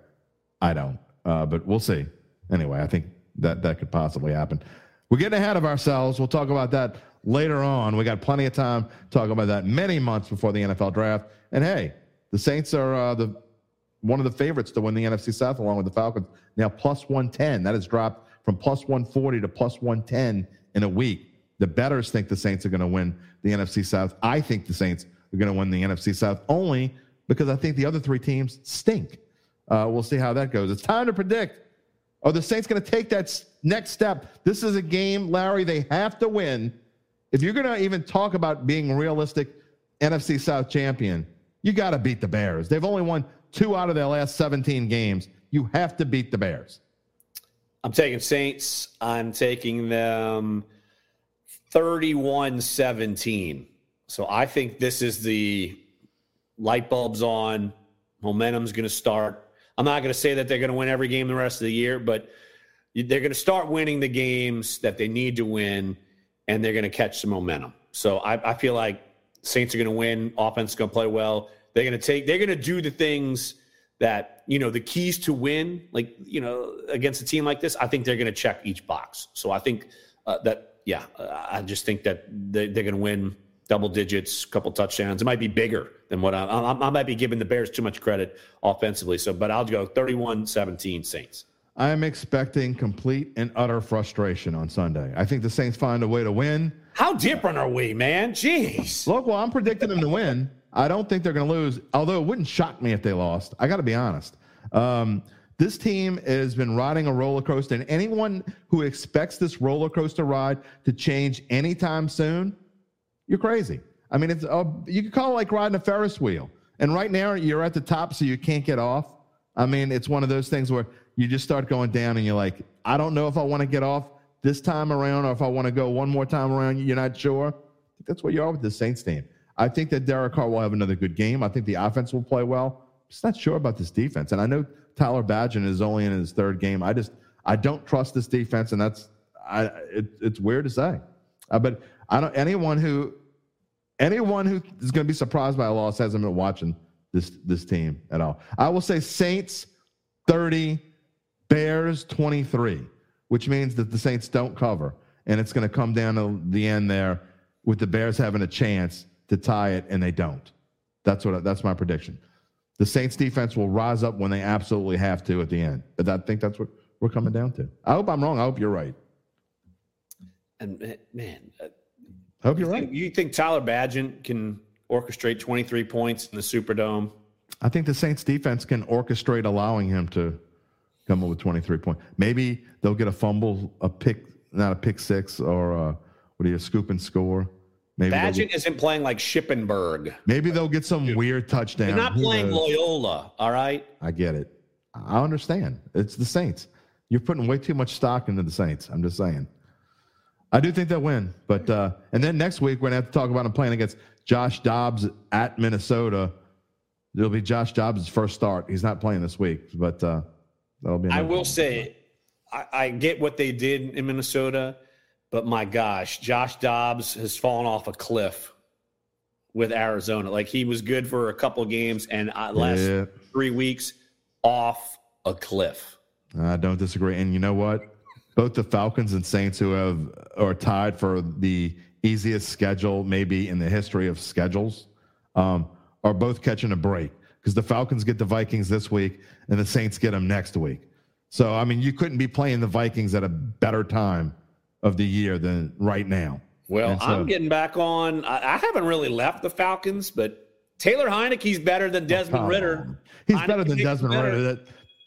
I don't, uh, but we'll see. Anyway, I think that that could possibly happen. We're getting ahead of ourselves. We'll talk about that later on. We got plenty of time to talk about that many months before the NFL draft. And hey, the Saints are uh, the one of the favorites to win the NFC South along with the Falcons. Now plus 110. That has dropped from plus 140 to plus 110 in a week. The betters think the Saints are going to win the NFC South. I think the Saints are going to win the NFC South only because I think the other three teams stink. Uh, we'll see how that goes. It's time to predict. Are the Saints going to take that next step? This is a game, Larry, they have to win. If you're going to even talk about being realistic NFC South champion, you got to beat the Bears. They've only won two out of their last 17 games. You have to beat the Bears. I'm taking Saints. I'm taking them 31 17. So I think this is the light bulbs on. Momentum's going to start. I'm not going to say that they're going to win every game the rest of the year, but they're going to start winning the games that they need to win, and they're going to catch some momentum. So I, I feel like Saints are going to win. Offense going to play well. They're going to take. They're going to do the things that you know the keys to win. Like you know against a team like this, I think they're going to check each box. So I think uh, that yeah, I just think that they, they're going to win double digits, couple touchdowns. It might be bigger than what I, I, I might be giving the Bears too much credit offensively. So, but I'll go 31-17 Saints. I am expecting complete and utter frustration on Sunday. I think the Saints find a way to win. How different are we, man? Jeez. Look, well, I'm predicting them to win. I don't think they're going to lose, although it wouldn't shock me if they lost. I got to be honest. Um, this team has been riding a roller coaster, and anyone who expects this roller coaster ride to change anytime soon, you're crazy. I mean, it's uh, you could call it like riding a Ferris wheel. And right now, you're at the top, so you can't get off. I mean, it's one of those things where you just start going down, and you're like, I don't know if I want to get off this time around, or if I want to go one more time around. You're not sure. That's what you are with the Saints team. I think that Derek Carr will have another good game. I think the offense will play well. Just not sure about this defense, and I know Tyler Bagent is only in his third game. I just I don't trust this defense, and that's I. It, it's weird to say, uh, but I don't. Anyone who anyone who is going to be surprised by a loss hasn't been watching this this team at all. I will say Saints thirty, Bears twenty three, which means that the Saints don't cover, and it's going to come down to the end there with the Bears having a chance to tie it, and they don't. That's what that's my prediction. The Saints defense will rise up when they absolutely have to at the end. But I think that's what we're coming down to. I hope I'm wrong. I hope you're right. And uh, man, uh, I hope you're you right. think, you think Tyler Bagent can orchestrate 23 points in the Superdome? I think the Saints defense can orchestrate allowing him to come up with 23 points. Maybe they'll get a fumble, a pick, not a pick six, or a, what do you, scoop and score. Maybe Bagent get, isn't playing like Shippenberg. maybe they'll get some weird touchdown. They're not Who playing knows? Loyola, all right? I get it. I understand. It's the Saints. You're putting way too much stock into the Saints. I'm just saying. I do think they'll win, but uh, and then next week we're gonna have to talk about them playing against Josh Dobbs at Minnesota. It'll be Josh Dobbs' first start. He's not playing this week, but uh, that'll be. I will say, I, I get what they did in Minnesota, but my gosh, Josh Dobbs has fallen off a cliff with Arizona. Like he was good for a couple games, and uh, last Yeah. three weeks off a cliff. I don't disagree. And you know what? Both the Falcons and Saints, who have are tied for the easiest schedule maybe in the history of schedules, um, are both catching a break because the Falcons get the Vikings this week and the Saints get them next week. So I mean, you couldn't be playing the Vikings at a better time of the year than right now. Well, so- I'm getting back on. I, I haven't really left the Falcons, but Taylor Heinicke's better than Desmond Come Ridder. He's better than Desmond better. Ridder.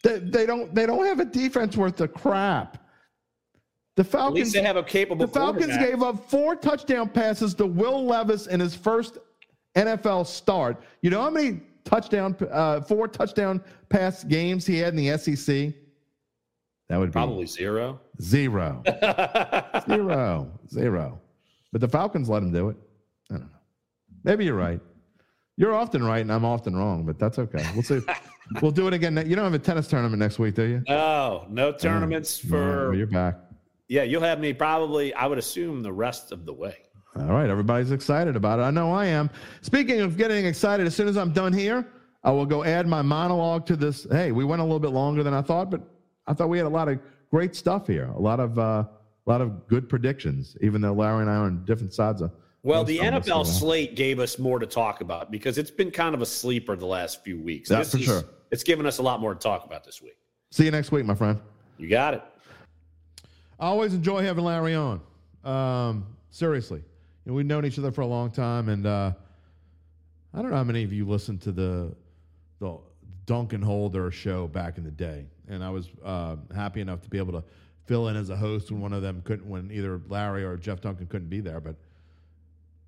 They, they don't they don't have a defense worth the crap. The Falcons have a capable. The Falcons gave up four touchdown passes to Will Levis in his first NFL start. You know how many touchdown, uh, four touchdown pass games he had in the SEC? That would be probably zero. zero, [LAUGHS] zero, zero. But the Falcons let him do it. I don't know. Maybe you're right. You're often right, and I'm often wrong, but that's okay. We'll see. [LAUGHS] we'll do it again. You don't have a tennis tournament next week, do you? No, no tournaments well, for. you're back. Yeah, you'll have me probably. I would assume the rest of the way. All right, everybody's excited about it. I know I am. Speaking of getting excited, as soon as I'm done here, I will go add my monologue to this. Hey, we went a little bit longer than I thought, but I thought we had a lot of great stuff here. A lot of uh, a lot of good predictions, even though Larry and I are on different sides of. Well, the NFL slate gave us more to talk about because it's been kind of a sleeper the last few weeks. That's for is- sure. It's given us a lot more to talk about this week. See you next week, my friend. You got it. I always enjoy having Larry on. Um, seriously, you know, we've known each other for a long time, and uh, I don't know how many of you listened to the the Duncan Holder show back in the day, and I was uh, happy enough to be able to fill in as a host when one of them couldn't, when either Larry or Jeff Duncan couldn't be there. But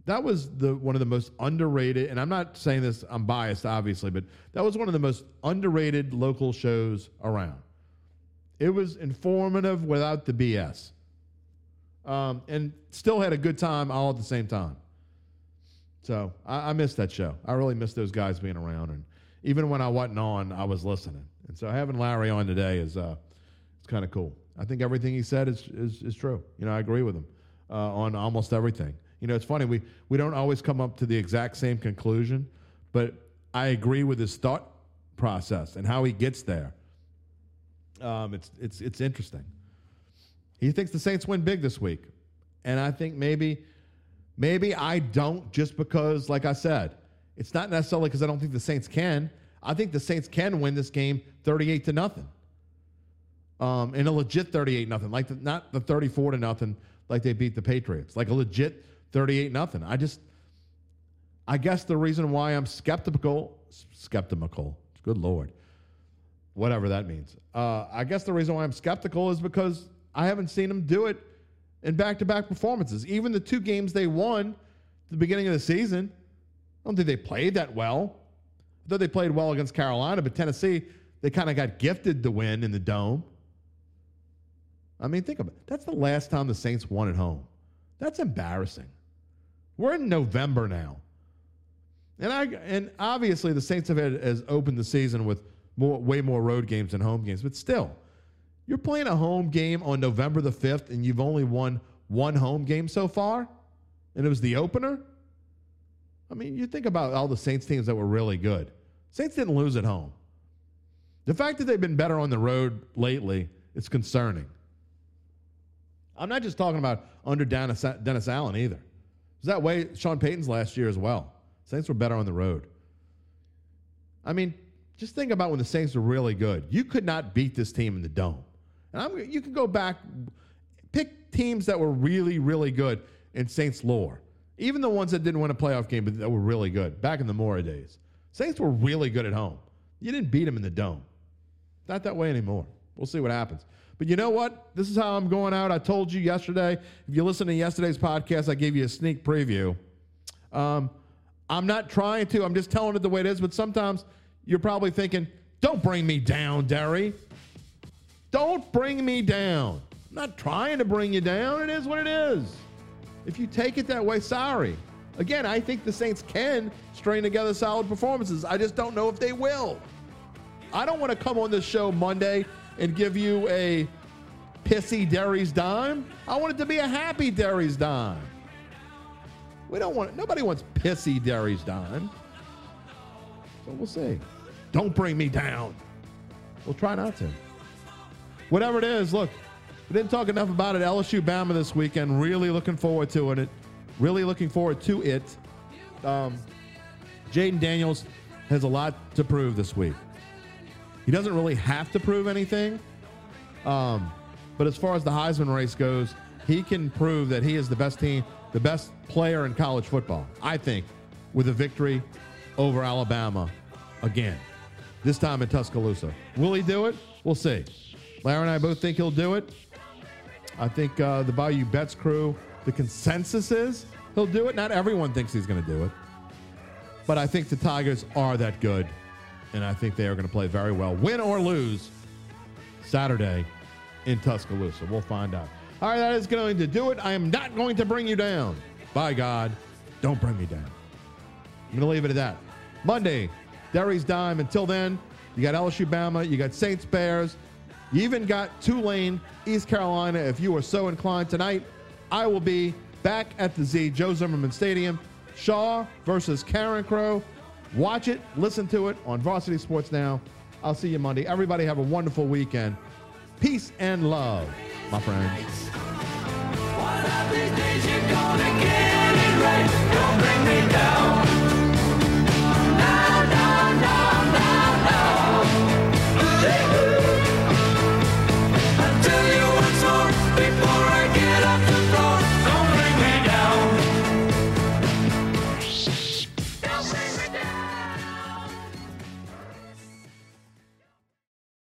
that was the one of the most underrated, and I'm not saying this, I'm biased, obviously, but that was one of the most underrated local shows around. It was informative without the BS, um, and still had a good time all at the same time. So I, I missed that show. I really missed those guys being around, and even when I wasn't on, I was listening. And so having Larry on today is uh, it's kind of cool. I think everything he said is, is, is true. You know, I agree with him uh, on almost everything. You know, it's funny we we don't always come up to the exact same conclusion, but I agree with his thought process and how he gets there. Um, it's it's it's interesting. He thinks the Saints win big this week, and I think maybe maybe I don't just because, like I said, it's not necessarily because I don't think the Saints can. I think the Saints can win this game thirty-eight to nothing, um, in a legit thirty-eight nothing, like the, not the thirty-four to nothing like they beat the Patriots, like a legit thirty-eight nothing. I just, I guess the reason why I'm skeptical, skeptical, good lord, whatever that means. Uh, I guess the reason why I'm skeptical is because I haven't seen them do it in back-to-back performances. Even the two games they won at the beginning of the season, I don't think they played that well. I thought they played well against Carolina, but Tennessee, they kind of got gifted the win in the dome. I mean, think about it. That's the last time the Saints won at home. That's embarrassing. We're in November now. And I and obviously the Saints have had has opened the season with more way more road games than home games, but still, you're playing a home game on November the 5th and you've only won one home game so far, and it was the opener. I mean, you think about all the Saints teams that were really good. Saints didn't lose at home. The fact that they've been better on the road lately is concerning. I'm not just talking about under Dennis, Dennis Allen either. It was that way Sean Payton's last year as well. Saints were better on the road. I mean, just think about when the Saints were really good. You could not beat this team in the dome. And I'm, you can go back, pick teams that were really, really good in Saints lore. Even the ones that didn't win a playoff game, but that were really good back in the Mora days. Saints were really good at home. You didn't beat them in the dome. Not that way anymore. We'll see what happens. But you know what? This is how I'm going out. I told you yesterday. If you listen to yesterday's podcast, I gave you a sneak preview. Um, I'm not trying to. I'm just telling it the way it is. But sometimes you're probably thinking, "Don't bring me down, Derry. Don't bring me down." I'm not trying to bring you down. It is what it is. If you take it that way, sorry. Again, I think the Saints can string together solid performances. I just don't know if they will. I don't want to come on this show Monday and give you a pissy Derry's dime. I want it to be a happy Derry's dime. We don't want nobody wants pissy Derry's dime. So we'll see. Don't bring me down. We'll try not to. Whatever it is, look, we didn't talk enough about it. LSU Bama this weekend. Really looking forward to it. Really looking forward to it. Um, Jayden Daniels has a lot to prove this week. He doesn't really have to prove anything. Um, but as far as the Heisman race goes, he can prove that he is the best team, the best player in college football, I think, with a victory over Alabama again, this time in Tuscaloosa. Will he do it? We'll see. Larry and I both think he'll do it. I think uh, the Bayou Bets crew, the consensus is he'll do it. Not everyone thinks he's going to do it. But I think the Tigers are that good and I think they are going to play very well, win or lose, Saturday in Tuscaloosa. We'll find out. All right, that is going to do it. I am not going to bring you down. By God, don't bring me down. I'm going to leave it at that. Monday, Derry's Dime. Until then, you got LSU Bama, you got Saints Bears, you even got Tulane, East Carolina, if you are so inclined tonight. I will be back at the Z, Joe Zimmerman Stadium. Shaw versus Karen Crow. Watch it, listen to it on Varsity Sports Now. I'll see you Monday. Everybody have a wonderful weekend. Peace and love, my friends. before I